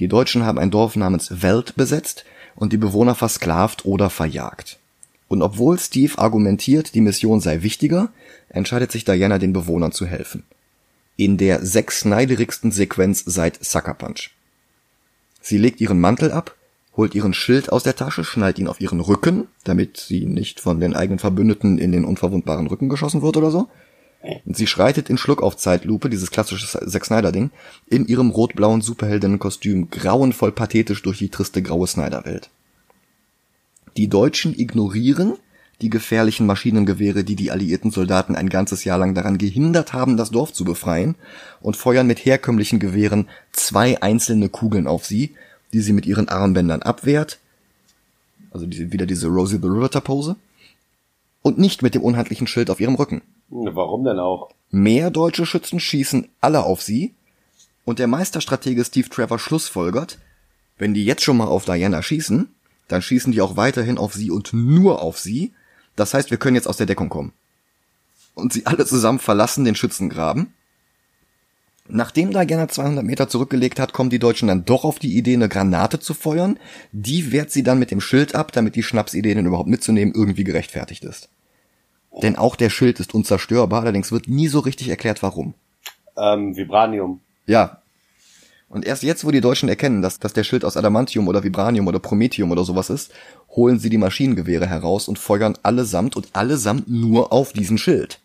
Die Deutschen haben ein Dorf namens Welt besetzt und die Bewohner versklavt oder verjagt. Und obwohl Steve argumentiert, die Mission sei wichtiger, entscheidet sich Diana den Bewohnern zu helfen. In der sechsneiderigsten Sequenz seit Sucker Punch. Sie legt ihren Mantel ab, holt ihren Schild aus der Tasche, schnallt ihn auf ihren Rücken, damit sie nicht von den eigenen Verbündeten in den unverwundbaren Rücken geschossen wird oder so. Und sie schreitet in Schluck auf Zeitlupe, dieses klassische Zack Snyder-Ding, in ihrem rot-blauen Superheldinnenkostüm grauenvoll pathetisch durch die triste graue Snyder-Welt. Die Deutschen ignorieren die gefährlichen Maschinengewehre, die die alliierten Soldaten ein ganzes Jahr lang daran gehindert haben, das Dorf zu befreien, und feuern mit herkömmlichen Gewehren zwei einzelne Kugeln auf sie, die sie mit ihren Armbändern abwehrt, also die, wieder diese Rosie the Riveter Pose, und nicht mit dem unhandlichen Schild auf ihrem Rücken. Warum denn auch? Mehr deutsche Schützen schießen alle auf sie, und der Meisterstratege Steve Trevor schlussfolgert, wenn die jetzt schon mal auf Diana schießen, dann schießen die auch weiterhin auf sie und nur auf sie. Das heißt, wir können jetzt aus der Deckung kommen. Und sie alle zusammen verlassen den Schützengraben. Nachdem Diana 200 Meter zurückgelegt hat, kommen die Deutschen dann doch auf die Idee, eine Granate zu feuern. Die wehrt sie dann mit dem Schild ab, damit die Schnapsidee, den überhaupt mitzunehmen, irgendwie gerechtfertigt ist. Denn auch der Schild ist unzerstörbar, allerdings wird nie so richtig erklärt, warum. Ähm, Vibranium. Ja. Und erst jetzt, wo die Deutschen erkennen, dass, dass der Schild aus Adamantium oder Vibranium oder Promethium oder sowas ist, holen sie die Maschinengewehre heraus und feuern allesamt und allesamt nur auf diesen Schild.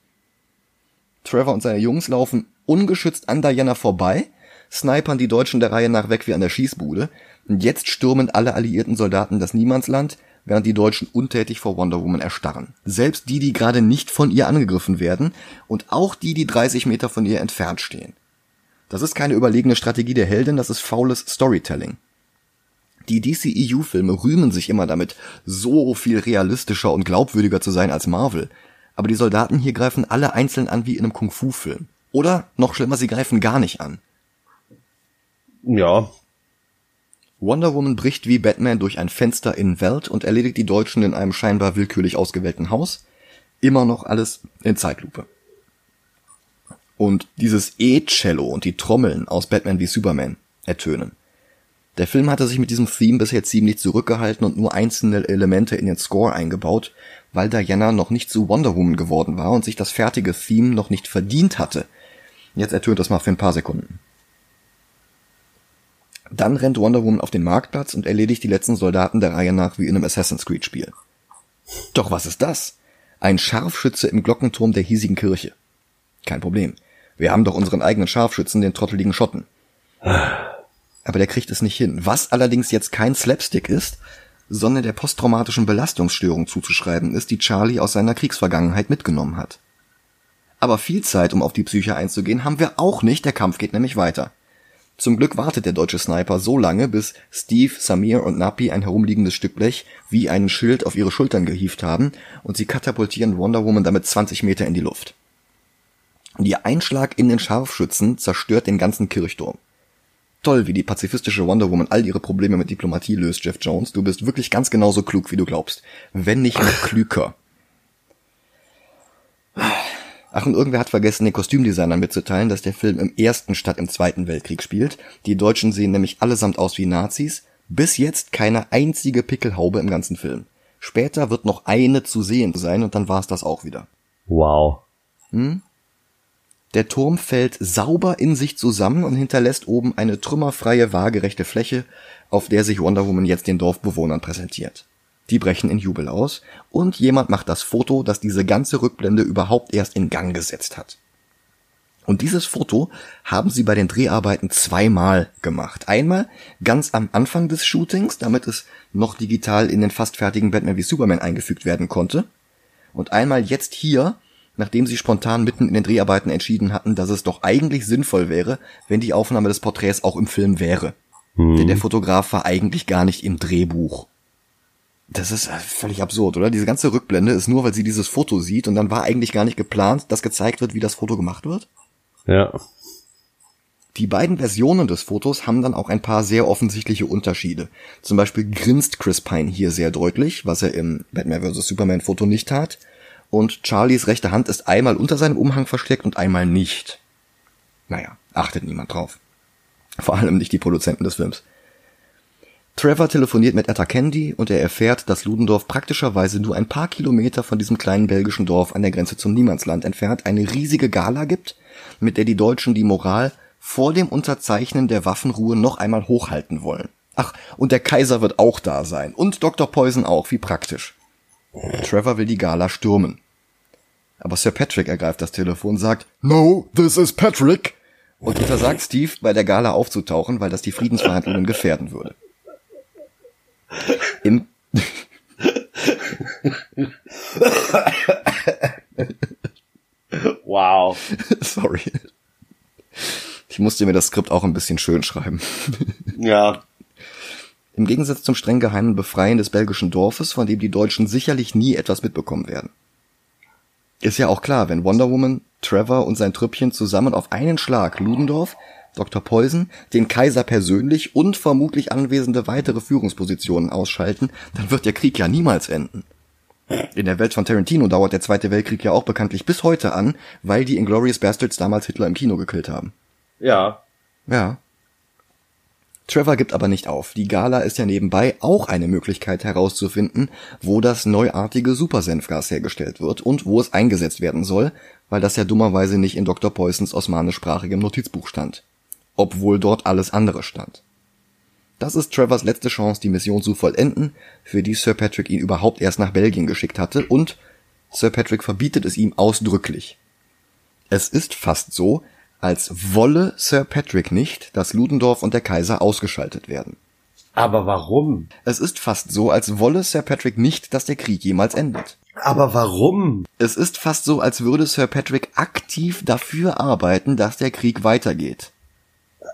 Trevor und seine Jungs laufen ungeschützt an Diana vorbei, snipern die Deutschen der Reihe nach weg wie an der Schießbude, und jetzt stürmen alle alliierten Soldaten das Niemandsland, während die Deutschen untätig vor Wonder Woman erstarren. Selbst die, die gerade nicht von ihr angegriffen werden, und auch die, die 30 Meter von ihr entfernt stehen. Das ist keine überlegene Strategie der Heldin, das ist faules Storytelling. Die DCEU-Filme rühmen sich immer damit, so viel realistischer und glaubwürdiger zu sein als Marvel. Aber die Soldaten hier greifen alle einzeln an wie in einem Kung-Fu-Film. Oder, noch schlimmer, sie greifen gar nicht an. Ja. Wonder Woman bricht wie Batman durch ein Fenster in Welt und erledigt die Deutschen in einem scheinbar willkürlich ausgewählten Haus. Immer noch alles in Zeitlupe. Und dieses E-Cello und die Trommeln aus Batman wie Superman ertönen. Der Film hatte sich mit diesem Theme bisher ziemlich zurückgehalten und nur einzelne Elemente in den Score eingebaut, weil Diana noch nicht zu Wonder Woman geworden war und sich das fertige Theme noch nicht verdient hatte. Jetzt ertönt das mal für ein paar Sekunden. Dann rennt Wonder Woman auf den Marktplatz und erledigt die letzten Soldaten der Reihe nach wie in einem Assassin's Creed Spiel. Doch was ist das? Ein Scharfschütze im Glockenturm der hiesigen Kirche. Kein Problem. Wir haben doch unseren eigenen Scharfschützen, den trotteligen Schotten. Aber der kriegt es nicht hin. Was allerdings jetzt kein Slapstick ist, sondern der posttraumatischen Belastungsstörung zuzuschreiben ist, die Charlie aus seiner Kriegsvergangenheit mitgenommen hat. Aber viel Zeit, um auf die Psyche einzugehen, haben wir auch nicht, der Kampf geht nämlich weiter. Zum Glück wartet der deutsche Sniper so lange, bis Steve, Samir und Napi ein herumliegendes Stück Blech wie einen Schild auf ihre Schultern gehievt haben und sie katapultieren Wonder Woman damit 20 Meter in die Luft. Ihr Einschlag in den Scharfschützen zerstört den ganzen Kirchturm. Toll, wie die pazifistische Wonder Woman all ihre Probleme mit Diplomatie löst, Jeff Jones. Du bist wirklich ganz genauso klug, wie du glaubst. Wenn nicht noch klüger. Ach, und irgendwer hat vergessen, den Kostümdesignern mitzuteilen, dass der Film im ersten statt im zweiten Weltkrieg spielt. Die Deutschen sehen nämlich allesamt aus wie Nazis. Bis jetzt keine einzige Pickelhaube im ganzen Film. Später wird noch eine zu sehen sein und dann war's das auch wieder. Wow. Hm? Der Turm fällt sauber in sich zusammen und hinterlässt oben eine trümmerfreie, waagerechte Fläche, auf der sich Wonder Woman jetzt den Dorfbewohnern präsentiert. Die brechen in Jubel aus und jemand macht das Foto, das diese ganze Rückblende überhaupt erst in Gang gesetzt hat. Und dieses Foto haben sie bei den Dreharbeiten zweimal gemacht. Einmal ganz am Anfang des Shootings, damit es noch digital in den fast fertigen Batman wie Superman eingefügt werden konnte. Und einmal jetzt hier, nachdem sie spontan mitten in den Dreharbeiten entschieden hatten, dass es doch eigentlich sinnvoll wäre, wenn die Aufnahme des Porträts auch im Film wäre. Hm. Denn der Fotograf war eigentlich gar nicht im Drehbuch. Das ist völlig absurd, oder? Diese ganze Rückblende ist nur, weil sie dieses Foto sieht und dann war eigentlich gar nicht geplant, dass gezeigt wird, wie das Foto gemacht wird. Ja. Die beiden Versionen des Fotos haben dann auch ein paar sehr offensichtliche Unterschiede. Zum Beispiel grinst Chris Pine hier sehr deutlich, was er im Batman vs. Superman Foto nicht tat. Und Charlies rechte Hand ist einmal unter seinem Umhang versteckt und einmal nicht. Naja, achtet niemand drauf. Vor allem nicht die Produzenten des Films. Trevor telefoniert mit Etta Candy und er erfährt, dass Ludendorff praktischerweise nur ein paar Kilometer von diesem kleinen belgischen Dorf an der Grenze zum Niemandsland entfernt eine riesige Gala gibt, mit der die Deutschen die Moral vor dem Unterzeichnen der Waffenruhe noch einmal hochhalten wollen. Ach, und der Kaiser wird auch da sein. Und Dr. Poison auch, wie praktisch. Trevor will die Gala stürmen. Aber Sir Patrick ergreift das Telefon und sagt, No, this is Patrick! Und untersagt Steve, bei der Gala aufzutauchen, weil das die Friedensverhandlungen gefährden würde. Im, wow. Sorry. Ich musste mir das Skript auch ein bisschen schön schreiben. Ja. Im Gegensatz zum streng geheimen Befreien des belgischen Dorfes, von dem die Deutschen sicherlich nie etwas mitbekommen werden. Ist ja auch klar, wenn Wonder Woman, Trevor und sein Trüppchen zusammen auf einen Schlag Ludendorff, Dr. Poison, den Kaiser persönlich und vermutlich anwesende weitere Führungspositionen ausschalten, dann wird der Krieg ja niemals enden. In der Welt von Tarantino dauert der Zweite Weltkrieg ja auch bekanntlich bis heute an, weil die Inglourious Bastards damals Hitler im Kino gekillt haben. Ja. Ja. Trevor gibt aber nicht auf. Die Gala ist ja nebenbei auch eine Möglichkeit herauszufinden, wo das neuartige Supersenfgas hergestellt wird und wo es eingesetzt werden soll, weil das ja dummerweise nicht in Dr. Poissons osmanischsprachigem Notizbuch stand. Obwohl dort alles andere stand. Das ist Trevors letzte Chance, die Mission zu vollenden, für die Sir Patrick ihn überhaupt erst nach Belgien geschickt hatte und Sir Patrick verbietet es ihm ausdrücklich. Es ist fast so, als wolle Sir Patrick nicht, dass Ludendorff und der Kaiser ausgeschaltet werden. Aber warum? Es ist fast so, als wolle Sir Patrick nicht, dass der Krieg jemals endet. Aber warum? Es ist fast so, als würde Sir Patrick aktiv dafür arbeiten, dass der Krieg weitergeht.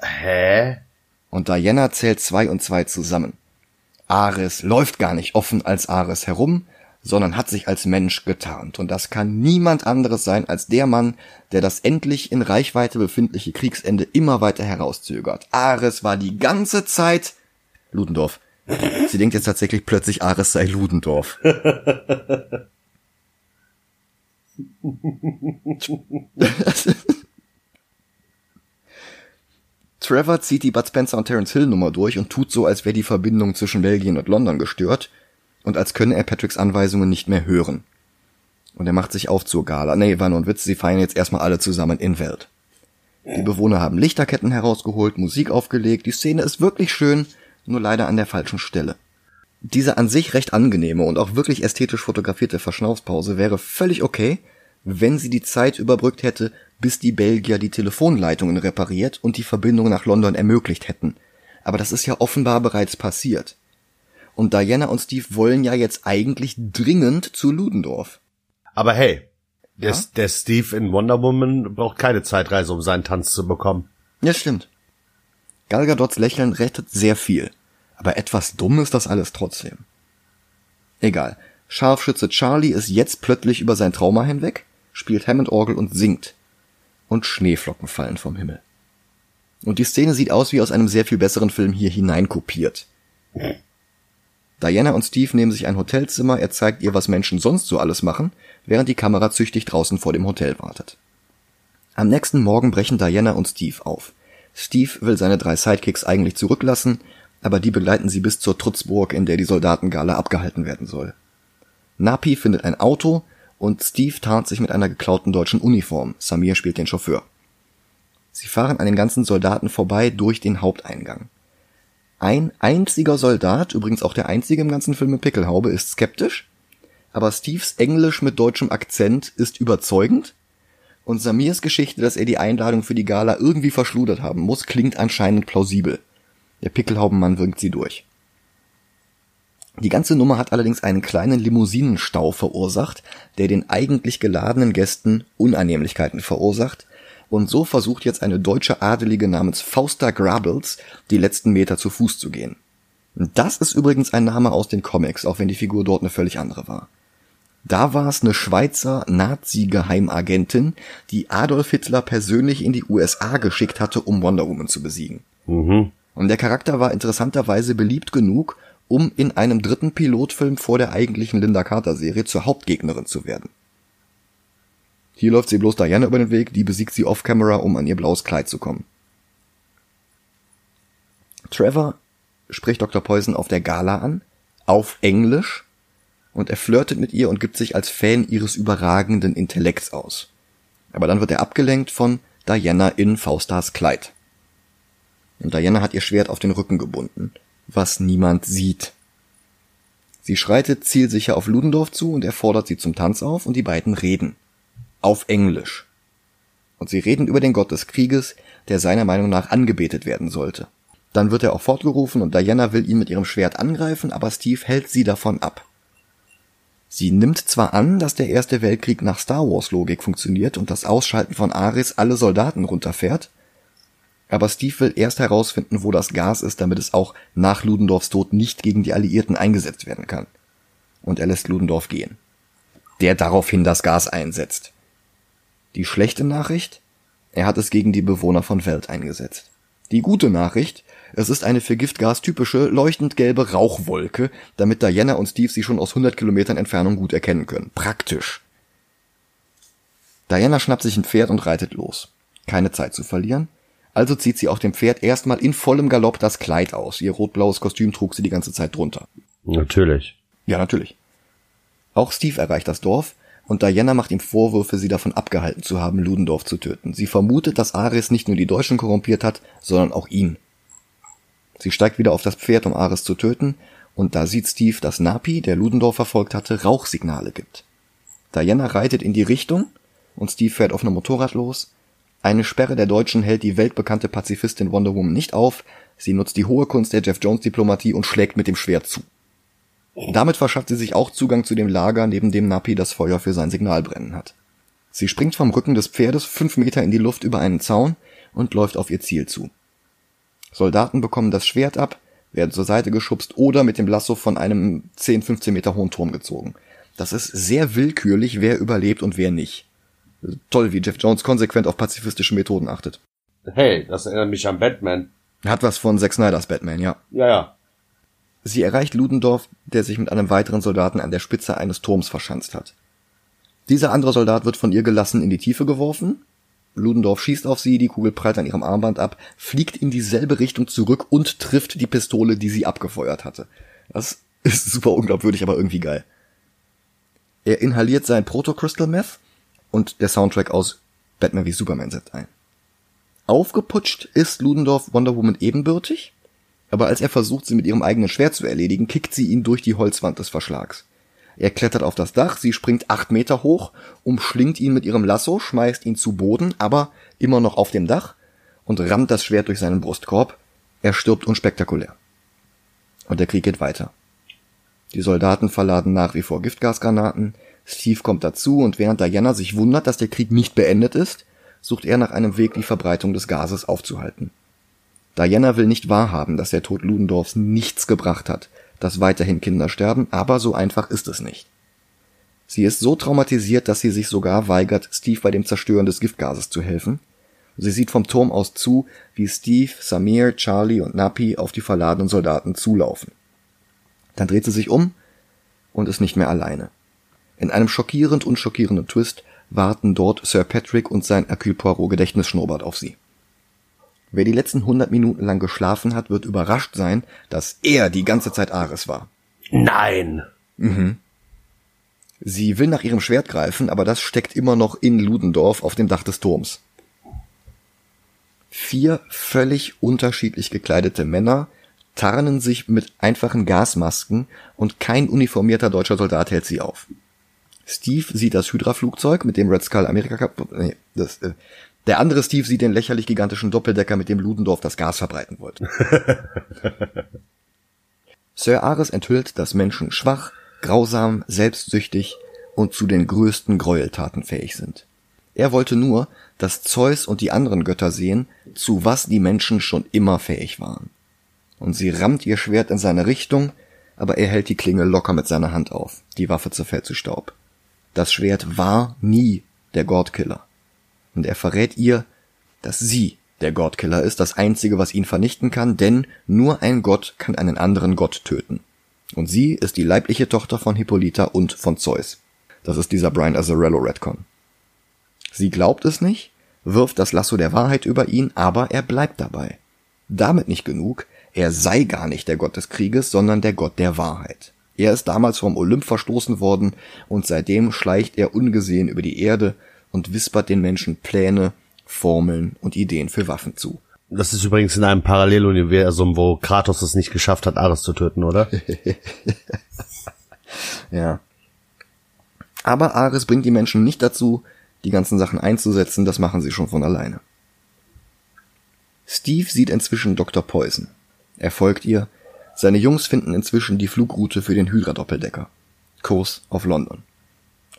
Hä? Und Diana zählt zwei und zwei zusammen. Ares läuft gar nicht offen als Ares herum, sondern hat sich als Mensch getarnt. Und das kann niemand anderes sein als der Mann, der das endlich in Reichweite befindliche Kriegsende immer weiter herauszögert. Ares war die ganze Zeit Ludendorff. Sie denkt jetzt tatsächlich plötzlich, Ares sei Ludendorff. Trevor zieht die Bud Spencer und Terence Hill Nummer durch und tut so, als wäre die Verbindung zwischen Belgien und London gestört und als könne er Patricks Anweisungen nicht mehr hören. Und er macht sich auf zur Gala. Nee, war nur ein Witz, sie feiern jetzt erstmal alle zusammen in Welt. Die Bewohner haben Lichterketten herausgeholt, Musik aufgelegt, die Szene ist wirklich schön, nur leider an der falschen Stelle. Diese an sich recht angenehme und auch wirklich ästhetisch fotografierte Verschnaufspause wäre völlig okay, wenn sie die Zeit überbrückt hätte, bis die Belgier die Telefonleitungen repariert und die Verbindung nach London ermöglicht hätten. Aber das ist ja offenbar bereits passiert. Und Diana und Steve wollen ja jetzt eigentlich dringend zu Ludendorff. Aber hey, der, ja? der Steve in Wonder Woman braucht keine Zeitreise, um seinen Tanz zu bekommen. Ja, stimmt. Gal Gadots Lächeln rettet sehr viel. Aber etwas dumm ist das alles trotzdem. Egal. Scharfschütze Charlie ist jetzt plötzlich über sein Trauma hinweg, spielt Hammond-Orgel und singt. Und Schneeflocken fallen vom Himmel. Und die Szene sieht aus wie aus einem sehr viel besseren Film hier hineinkopiert. Diana und Steve nehmen sich ein Hotelzimmer, er zeigt ihr, was Menschen sonst so alles machen, während die Kamera züchtig draußen vor dem Hotel wartet. Am nächsten Morgen brechen Diana und Steve auf. Steve will seine drei Sidekicks eigentlich zurücklassen, aber die begleiten sie bis zur Trutzburg, in der die Soldatengala abgehalten werden soll. Napi findet ein Auto und Steve tarnt sich mit einer geklauten deutschen Uniform. Samir spielt den Chauffeur. Sie fahren an den ganzen Soldaten vorbei durch den Haupteingang. Ein einziger Soldat, übrigens auch der einzige im ganzen Film mit Pickelhaube, ist skeptisch, aber Steves Englisch mit deutschem Akzent ist überzeugend und Samirs Geschichte, dass er die Einladung für die Gala irgendwie verschludert haben muss, klingt anscheinend plausibel. Der Pickelhaubenmann winkt sie durch. Die ganze Nummer hat allerdings einen kleinen Limousinenstau verursacht, der den eigentlich geladenen Gästen Unannehmlichkeiten verursacht, und so versucht jetzt eine deutsche Adelige namens Fausta Grabels die letzten Meter zu Fuß zu gehen. Das ist übrigens ein Name aus den Comics, auch wenn die Figur dort eine völlig andere war. Da war es eine Schweizer Nazi-Geheimagentin, die Adolf Hitler persönlich in die USA geschickt hatte, um Wonder Woman zu besiegen. Mhm. Und der Charakter war interessanterweise beliebt genug, um in einem dritten Pilotfilm vor der eigentlichen Linda Carter Serie zur Hauptgegnerin zu werden. Hier läuft sie bloß Diana über den Weg, die besiegt sie off-camera, um an ihr blaues Kleid zu kommen. Trevor spricht Dr. Poison auf der Gala an, auf Englisch, und er flirtet mit ihr und gibt sich als Fan ihres überragenden Intellekts aus. Aber dann wird er abgelenkt von Diana in Faustas Kleid. Und Diana hat ihr Schwert auf den Rücken gebunden, was niemand sieht. Sie schreitet zielsicher auf Ludendorff zu und er fordert sie zum Tanz auf und die beiden reden auf Englisch. Und sie reden über den Gott des Krieges, der seiner Meinung nach angebetet werden sollte. Dann wird er auch fortgerufen und Diana will ihn mit ihrem Schwert angreifen, aber Steve hält sie davon ab. Sie nimmt zwar an, dass der Erste Weltkrieg nach Star Wars Logik funktioniert und das Ausschalten von Ares alle Soldaten runterfährt, aber Steve will erst herausfinden, wo das Gas ist, damit es auch nach Ludendorffs Tod nicht gegen die Alliierten eingesetzt werden kann. Und er lässt Ludendorff gehen. Der daraufhin das Gas einsetzt. Die schlechte Nachricht? Er hat es gegen die Bewohner von Welt eingesetzt. Die gute Nachricht? Es ist eine für Giftgas typische, leuchtend gelbe Rauchwolke, damit Diana und Steve sie schon aus 100 Kilometern Entfernung gut erkennen können. Praktisch. Diana schnappt sich ein Pferd und reitet los. Keine Zeit zu verlieren. Also zieht sie auf dem Pferd erstmal in vollem Galopp das Kleid aus. Ihr rot-blaues Kostüm trug sie die ganze Zeit drunter. Natürlich. Ja, natürlich. Auch Steve erreicht das Dorf und Diana macht ihm Vorwürfe, sie davon abgehalten zu haben, Ludendorff zu töten. Sie vermutet, dass Ares nicht nur die Deutschen korrumpiert hat, sondern auch ihn. Sie steigt wieder auf das Pferd, um Ares zu töten, und da sieht Steve, dass Napi, der Ludendorff verfolgt hatte, Rauchsignale gibt. Diana reitet in die Richtung und Steve fährt auf einem Motorrad los, eine Sperre der Deutschen hält die weltbekannte Pazifistin Wonder Woman nicht auf, sie nutzt die hohe Kunst der Jeff Jones Diplomatie und schlägt mit dem Schwert zu. Damit verschafft sie sich auch Zugang zu dem Lager, neben dem Napi das Feuer für sein Signal brennen hat. Sie springt vom Rücken des Pferdes fünf Meter in die Luft über einen Zaun und läuft auf ihr Ziel zu. Soldaten bekommen das Schwert ab, werden zur Seite geschubst oder mit dem Lasso von einem 10, 15 Meter hohen Turm gezogen. Das ist sehr willkürlich, wer überlebt und wer nicht. Toll, wie Jeff Jones konsequent auf pazifistische Methoden achtet. Hey, das erinnert mich an Batman. Hat was von Zack Snyders Batman, ja. Ja, ja. Sie erreicht Ludendorff, der sich mit einem weiteren Soldaten an der Spitze eines Turms verschanzt hat. Dieser andere Soldat wird von ihr gelassen in die Tiefe geworfen. Ludendorff schießt auf sie, die Kugel prallt an ihrem Armband ab, fliegt in dieselbe Richtung zurück und trifft die Pistole, die sie abgefeuert hatte. Das ist super unglaubwürdig, aber irgendwie geil. Er inhaliert sein Proto-Crystal Meth und der Soundtrack aus Batman wie Superman setzt ein. Aufgeputscht ist Ludendorff Wonder Woman ebenbürtig, aber als er versucht, sie mit ihrem eigenen Schwert zu erledigen, kickt sie ihn durch die Holzwand des Verschlags. Er klettert auf das Dach, sie springt acht Meter hoch, umschlingt ihn mit ihrem Lasso, schmeißt ihn zu Boden, aber immer noch auf dem Dach und rammt das Schwert durch seinen Brustkorb. Er stirbt unspektakulär. Und der Krieg geht weiter. Die Soldaten verladen nach wie vor Giftgasgranaten, Steve kommt dazu und während Diana sich wundert, dass der Krieg nicht beendet ist, sucht er nach einem Weg, die Verbreitung des Gases aufzuhalten. Diana will nicht wahrhaben, dass der Tod Ludendorffs nichts gebracht hat, dass weiterhin Kinder sterben, aber so einfach ist es nicht. Sie ist so traumatisiert, dass sie sich sogar weigert, Steve bei dem Zerstören des Giftgases zu helfen. Sie sieht vom Turm aus zu, wie Steve, Samir, Charlie und Napi auf die verladenen Soldaten zulaufen. Dann dreht sie sich um und ist nicht mehr alleine. In einem schockierend unschockierenden Twist warten dort Sir Patrick und sein Hercule Poirot Gedächtnisschnurrbart auf sie. Wer die letzten hundert Minuten lang geschlafen hat, wird überrascht sein, dass er die ganze Zeit Ares war. Nein! Mhm. Sie will nach ihrem Schwert greifen, aber das steckt immer noch in Ludendorff auf dem Dach des Turms. Vier völlig unterschiedlich gekleidete Männer tarnen sich mit einfachen Gasmasken und kein uniformierter deutscher Soldat hält sie auf. Steve sieht das Hydra-Flugzeug, mit dem Red Skull Amerika kaputt. Nee, das, äh, der andere Steve sieht den lächerlich gigantischen Doppeldecker, mit dem Ludendorff das Gas verbreiten wollte. Sir Ares enthüllt, dass Menschen schwach, grausam, selbstsüchtig und zu den größten Gräueltaten fähig sind. Er wollte nur, dass Zeus und die anderen Götter sehen, zu was die Menschen schon immer fähig waren. Und sie rammt ihr Schwert in seine Richtung, aber er hält die Klinge locker mit seiner Hand auf. Die Waffe zerfällt zu Staub. Das Schwert war nie der Godkiller. Und er verrät ihr, dass sie der Godkiller ist, das einzige, was ihn vernichten kann, denn nur ein Gott kann einen anderen Gott töten. Und sie ist die leibliche Tochter von Hippolyta und von Zeus. Das ist dieser Brian Azzarello Redcon. Sie glaubt es nicht, wirft das Lasso der Wahrheit über ihn, aber er bleibt dabei. Damit nicht genug, er sei gar nicht der Gott des Krieges, sondern der Gott der Wahrheit. Er ist damals vom Olymp verstoßen worden und seitdem schleicht er ungesehen über die Erde und wispert den Menschen Pläne, Formeln und Ideen für Waffen zu. Das ist übrigens in einem Paralleluniversum, wo Kratos es nicht geschafft hat, Ares zu töten, oder? ja. Aber Ares bringt die Menschen nicht dazu, die ganzen Sachen einzusetzen, das machen sie schon von alleine. Steve sieht inzwischen Dr. Poison. Er folgt ihr seine Jungs finden inzwischen die Flugroute für den Hydra-Doppeldecker. Kurs auf London.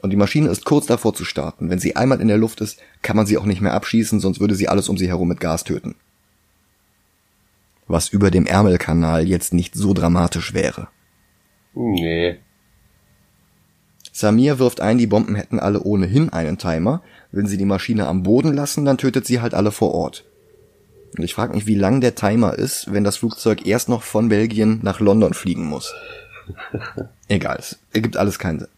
Und die Maschine ist kurz davor zu starten. Wenn sie einmal in der Luft ist, kann man sie auch nicht mehr abschießen, sonst würde sie alles um sie herum mit Gas töten. Was über dem Ärmelkanal jetzt nicht so dramatisch wäre. Nee. Samir wirft ein, die Bomben hätten alle ohnehin einen Timer. Wenn sie die Maschine am Boden lassen, dann tötet sie halt alle vor Ort. Und ich frage mich, wie lang der Timer ist, wenn das Flugzeug erst noch von Belgien nach London fliegen muss. Egal, es ergibt alles keinen Sinn.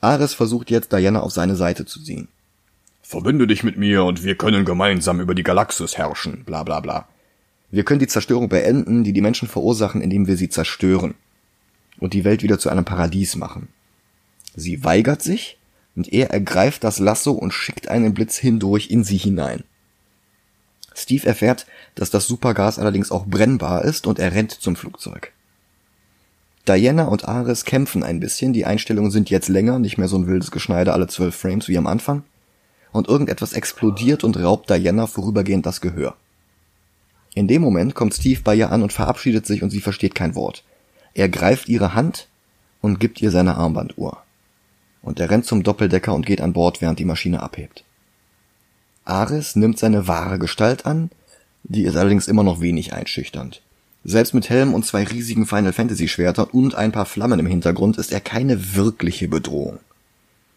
Ares versucht jetzt Diana auf seine Seite zu ziehen. Verbinde dich mit mir und wir können gemeinsam über die Galaxis herrschen, bla bla bla. Wir können die Zerstörung beenden, die die Menschen verursachen, indem wir sie zerstören. Und die Welt wieder zu einem Paradies machen. Sie weigert sich, und er ergreift das Lasso und schickt einen Blitz hindurch in sie hinein. Steve erfährt, dass das Supergas allerdings auch brennbar ist und er rennt zum Flugzeug. Diana und Ares kämpfen ein bisschen, die Einstellungen sind jetzt länger, nicht mehr so ein wildes Geschneide alle zwölf Frames wie am Anfang. Und irgendetwas explodiert und raubt Diana vorübergehend das Gehör. In dem Moment kommt Steve bei ihr an und verabschiedet sich und sie versteht kein Wort. Er greift ihre Hand und gibt ihr seine Armbanduhr. Und er rennt zum Doppeldecker und geht an Bord, während die Maschine abhebt. Ares nimmt seine wahre Gestalt an, die ist allerdings immer noch wenig einschüchternd. Selbst mit Helm und zwei riesigen Final Fantasy Schwertern und ein paar Flammen im Hintergrund ist er keine wirkliche Bedrohung.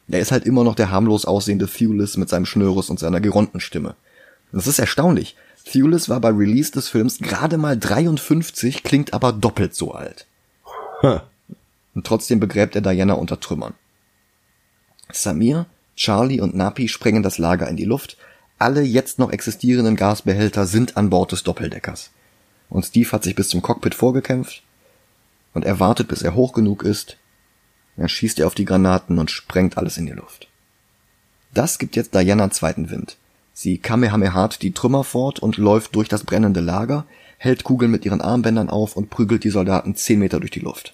Er ist halt immer noch der harmlos aussehende Thewlis mit seinem Schnörres und seiner Gerontenstimme. Das ist erstaunlich. Thewlis war bei Release des Films gerade mal 53, klingt aber doppelt so alt. Huh. Und trotzdem begräbt er Diana unter Trümmern. Samir, Charlie und Napi sprengen das Lager in die Luft. Alle jetzt noch existierenden Gasbehälter sind an Bord des Doppeldeckers und Steve hat sich bis zum Cockpit vorgekämpft und er wartet, bis er hoch genug ist. Dann schießt er auf die Granaten und sprengt alles in die Luft. Das gibt jetzt Diana zweiten Wind. Sie kamehamehart die Trümmer fort und läuft durch das brennende Lager, hält Kugeln mit ihren Armbändern auf und prügelt die Soldaten zehn Meter durch die Luft.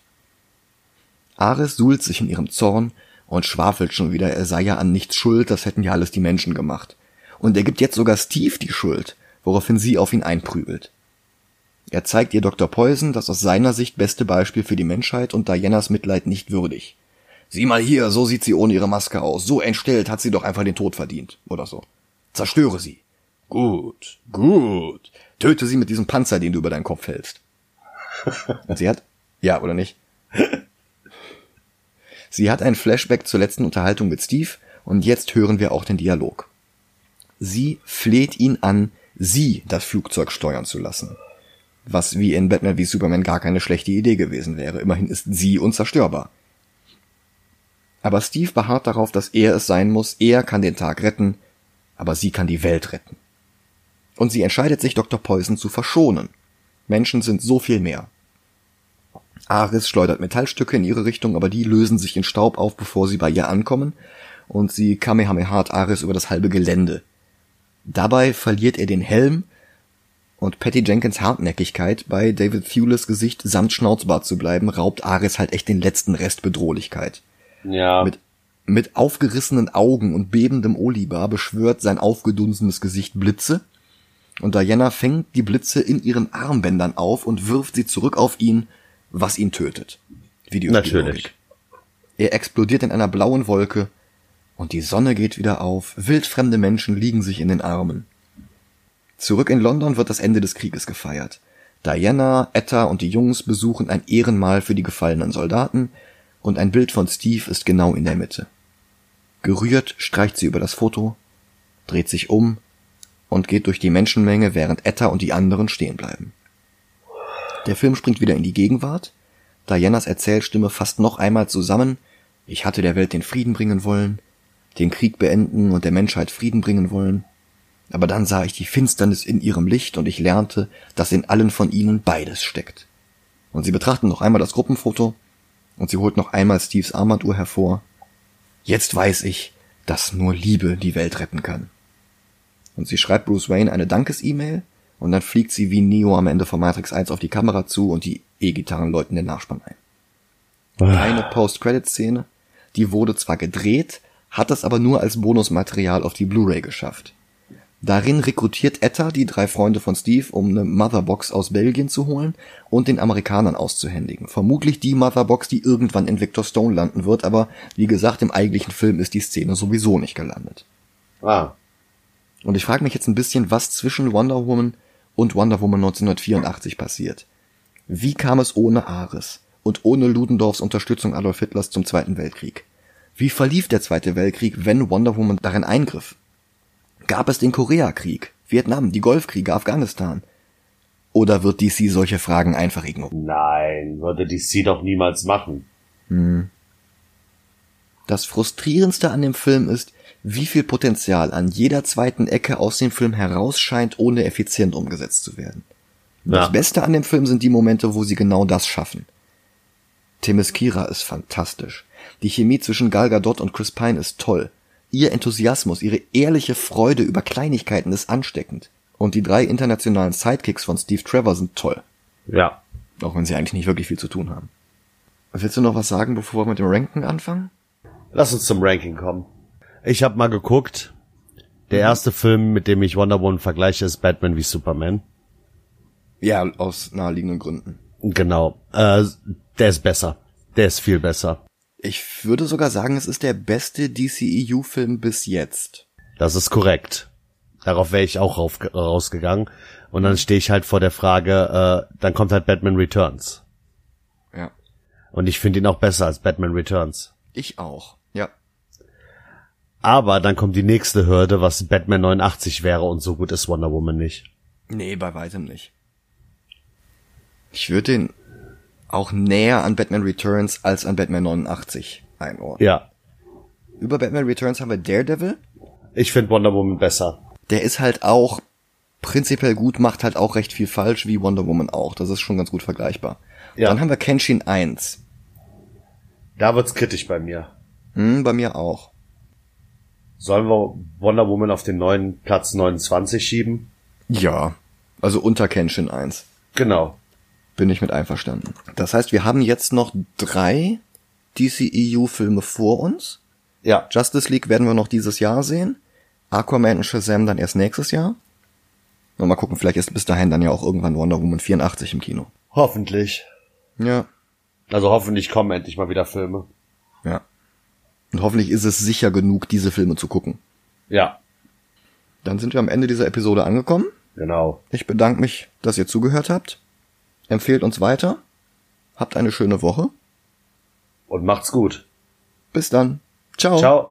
Ares suhlt sich in ihrem Zorn und schwafelt schon wieder, er sei ja an nichts schuld, das hätten ja alles die Menschen gemacht. Und er gibt jetzt sogar Steve die Schuld, woraufhin sie auf ihn einprügelt. Er zeigt ihr Dr. Poison das aus seiner Sicht beste Beispiel für die Menschheit und Dianas Mitleid nicht würdig. Sieh mal hier, so sieht sie ohne ihre Maske aus. So entstellt hat sie doch einfach den Tod verdient. Oder so. Zerstöre sie. Gut, gut. Töte sie mit diesem Panzer, den du über deinen Kopf hältst. Und sie hat, ja, oder nicht? Sie hat ein Flashback zur letzten Unterhaltung mit Steve und jetzt hören wir auch den Dialog. Sie fleht ihn an, sie das Flugzeug steuern zu lassen was wie in Batman wie Superman gar keine schlechte Idee gewesen wäre. Immerhin ist sie unzerstörbar. Aber Steve beharrt darauf, dass er es sein muss, er kann den Tag retten, aber sie kann die Welt retten. Und sie entscheidet sich, Dr. Poison zu verschonen. Menschen sind so viel mehr. Aris schleudert Metallstücke in ihre Richtung, aber die lösen sich in Staub auf, bevor sie bei ihr ankommen, und sie kamehamehart Aris über das halbe Gelände. Dabei verliert er den Helm, und Patty Jenkins Hartnäckigkeit, bei David Thewlis Gesicht samt Schnauzbart zu bleiben, raubt Ares halt echt den letzten Rest Bedrohlichkeit. Ja. Mit, mit aufgerissenen Augen und bebendem Olibar beschwört sein aufgedunsenes Gesicht Blitze, und Diana fängt die Blitze in ihren Armbändern auf und wirft sie zurück auf ihn, was ihn tötet. Natürlich. Er explodiert in einer blauen Wolke, und die Sonne geht wieder auf, wildfremde Menschen liegen sich in den Armen. Zurück in London wird das Ende des Krieges gefeiert. Diana, Etta und die Jungs besuchen ein Ehrenmal für die gefallenen Soldaten und ein Bild von Steve ist genau in der Mitte. Gerührt streicht sie über das Foto, dreht sich um und geht durch die Menschenmenge, während Etta und die anderen stehen bleiben. Der Film springt wieder in die Gegenwart. Dianas Erzählstimme fasst noch einmal zusammen, ich hatte der Welt den Frieden bringen wollen, den Krieg beenden und der Menschheit Frieden bringen wollen. Aber dann sah ich die Finsternis in ihrem Licht und ich lernte, dass in allen von ihnen beides steckt. Und sie betrachten noch einmal das Gruppenfoto und sie holt noch einmal Steves Armbanduhr hervor. Jetzt weiß ich, dass nur Liebe die Welt retten kann. Und sie schreibt Bruce Wayne eine Dankes-E-Mail und dann fliegt sie wie Neo am Ende von Matrix 1 auf die Kamera zu und die E-Gitarren läuten den Nachspann ein. Keine Post-Credit-Szene. Die wurde zwar gedreht, hat es aber nur als Bonusmaterial auf die Blu-ray geschafft. Darin rekrutiert Etta die drei Freunde von Steve, um eine Motherbox aus Belgien zu holen und den Amerikanern auszuhändigen. Vermutlich die Motherbox, die irgendwann in Victor Stone landen wird, aber wie gesagt, im eigentlichen Film ist die Szene sowieso nicht gelandet. Ah. Und ich frage mich jetzt ein bisschen, was zwischen Wonder Woman und Wonder Woman 1984 passiert. Wie kam es ohne Ares und ohne Ludendorffs Unterstützung Adolf Hitlers zum Zweiten Weltkrieg? Wie verlief der Zweite Weltkrieg, wenn Wonder Woman darin eingriff? Gab es den Koreakrieg, Vietnam, die Golfkriege, Afghanistan? Oder wird DC solche Fragen einfach ignorieren? Nein, würde DC doch niemals machen. Das frustrierendste an dem Film ist, wie viel Potenzial an jeder zweiten Ecke aus dem Film herausscheint, ohne effizient umgesetzt zu werden. Ja. Das Beste an dem Film sind die Momente, wo sie genau das schaffen. Themyscira ist fantastisch. Die Chemie zwischen Gal Gadot und Chris Pine ist toll. Ihr Enthusiasmus, ihre ehrliche Freude über Kleinigkeiten ist ansteckend. Und die drei internationalen Sidekicks von Steve Trevor sind toll. Ja. Auch wenn sie eigentlich nicht wirklich viel zu tun haben. Willst du noch was sagen, bevor wir mit dem Ranken anfangen? Lass uns zum Ranking kommen. Ich habe mal geguckt. Der erste Film, mit dem ich Wonder Woman vergleiche, ist Batman wie Superman. Ja, aus naheliegenden Gründen. Genau. Äh, der ist besser. Der ist viel besser. Ich würde sogar sagen, es ist der beste DCEU-Film bis jetzt. Das ist korrekt. Darauf wäre ich auch rauf, rausgegangen. Und dann stehe ich halt vor der Frage, äh, dann kommt halt Batman Returns. Ja. Und ich finde ihn auch besser als Batman Returns. Ich auch. Ja. Aber dann kommt die nächste Hürde, was Batman 89 wäre und so gut ist Wonder Woman nicht. Nee, bei weitem nicht. Ich würde den auch näher an Batman Returns als an Batman 89 einordnen. Ja. Über Batman Returns haben wir Daredevil. Ich finde Wonder Woman besser. Der ist halt auch prinzipiell gut, macht halt auch recht viel falsch, wie Wonder Woman auch. Das ist schon ganz gut vergleichbar. Ja. Dann haben wir Kenshin 1. Da wird's kritisch bei mir. Hm, bei mir auch. Sollen wir Wonder Woman auf den neuen Platz 29 schieben? Ja. Also unter Kenshin 1. Genau. Bin ich mit einverstanden. Das heißt, wir haben jetzt noch drei DCEU-Filme vor uns. Ja. Justice League werden wir noch dieses Jahr sehen. Aquaman und Shazam dann erst nächstes Jahr. Und mal gucken, vielleicht ist bis dahin dann ja auch irgendwann Wonder Woman 84 im Kino. Hoffentlich. Ja. Also hoffentlich kommen endlich mal wieder Filme. Ja. Und hoffentlich ist es sicher genug, diese Filme zu gucken. Ja. Dann sind wir am Ende dieser Episode angekommen. Genau. Ich bedanke mich, dass ihr zugehört habt. Empfehlt uns weiter. Habt eine schöne Woche. Und macht's gut. Bis dann. Ciao. Ciao.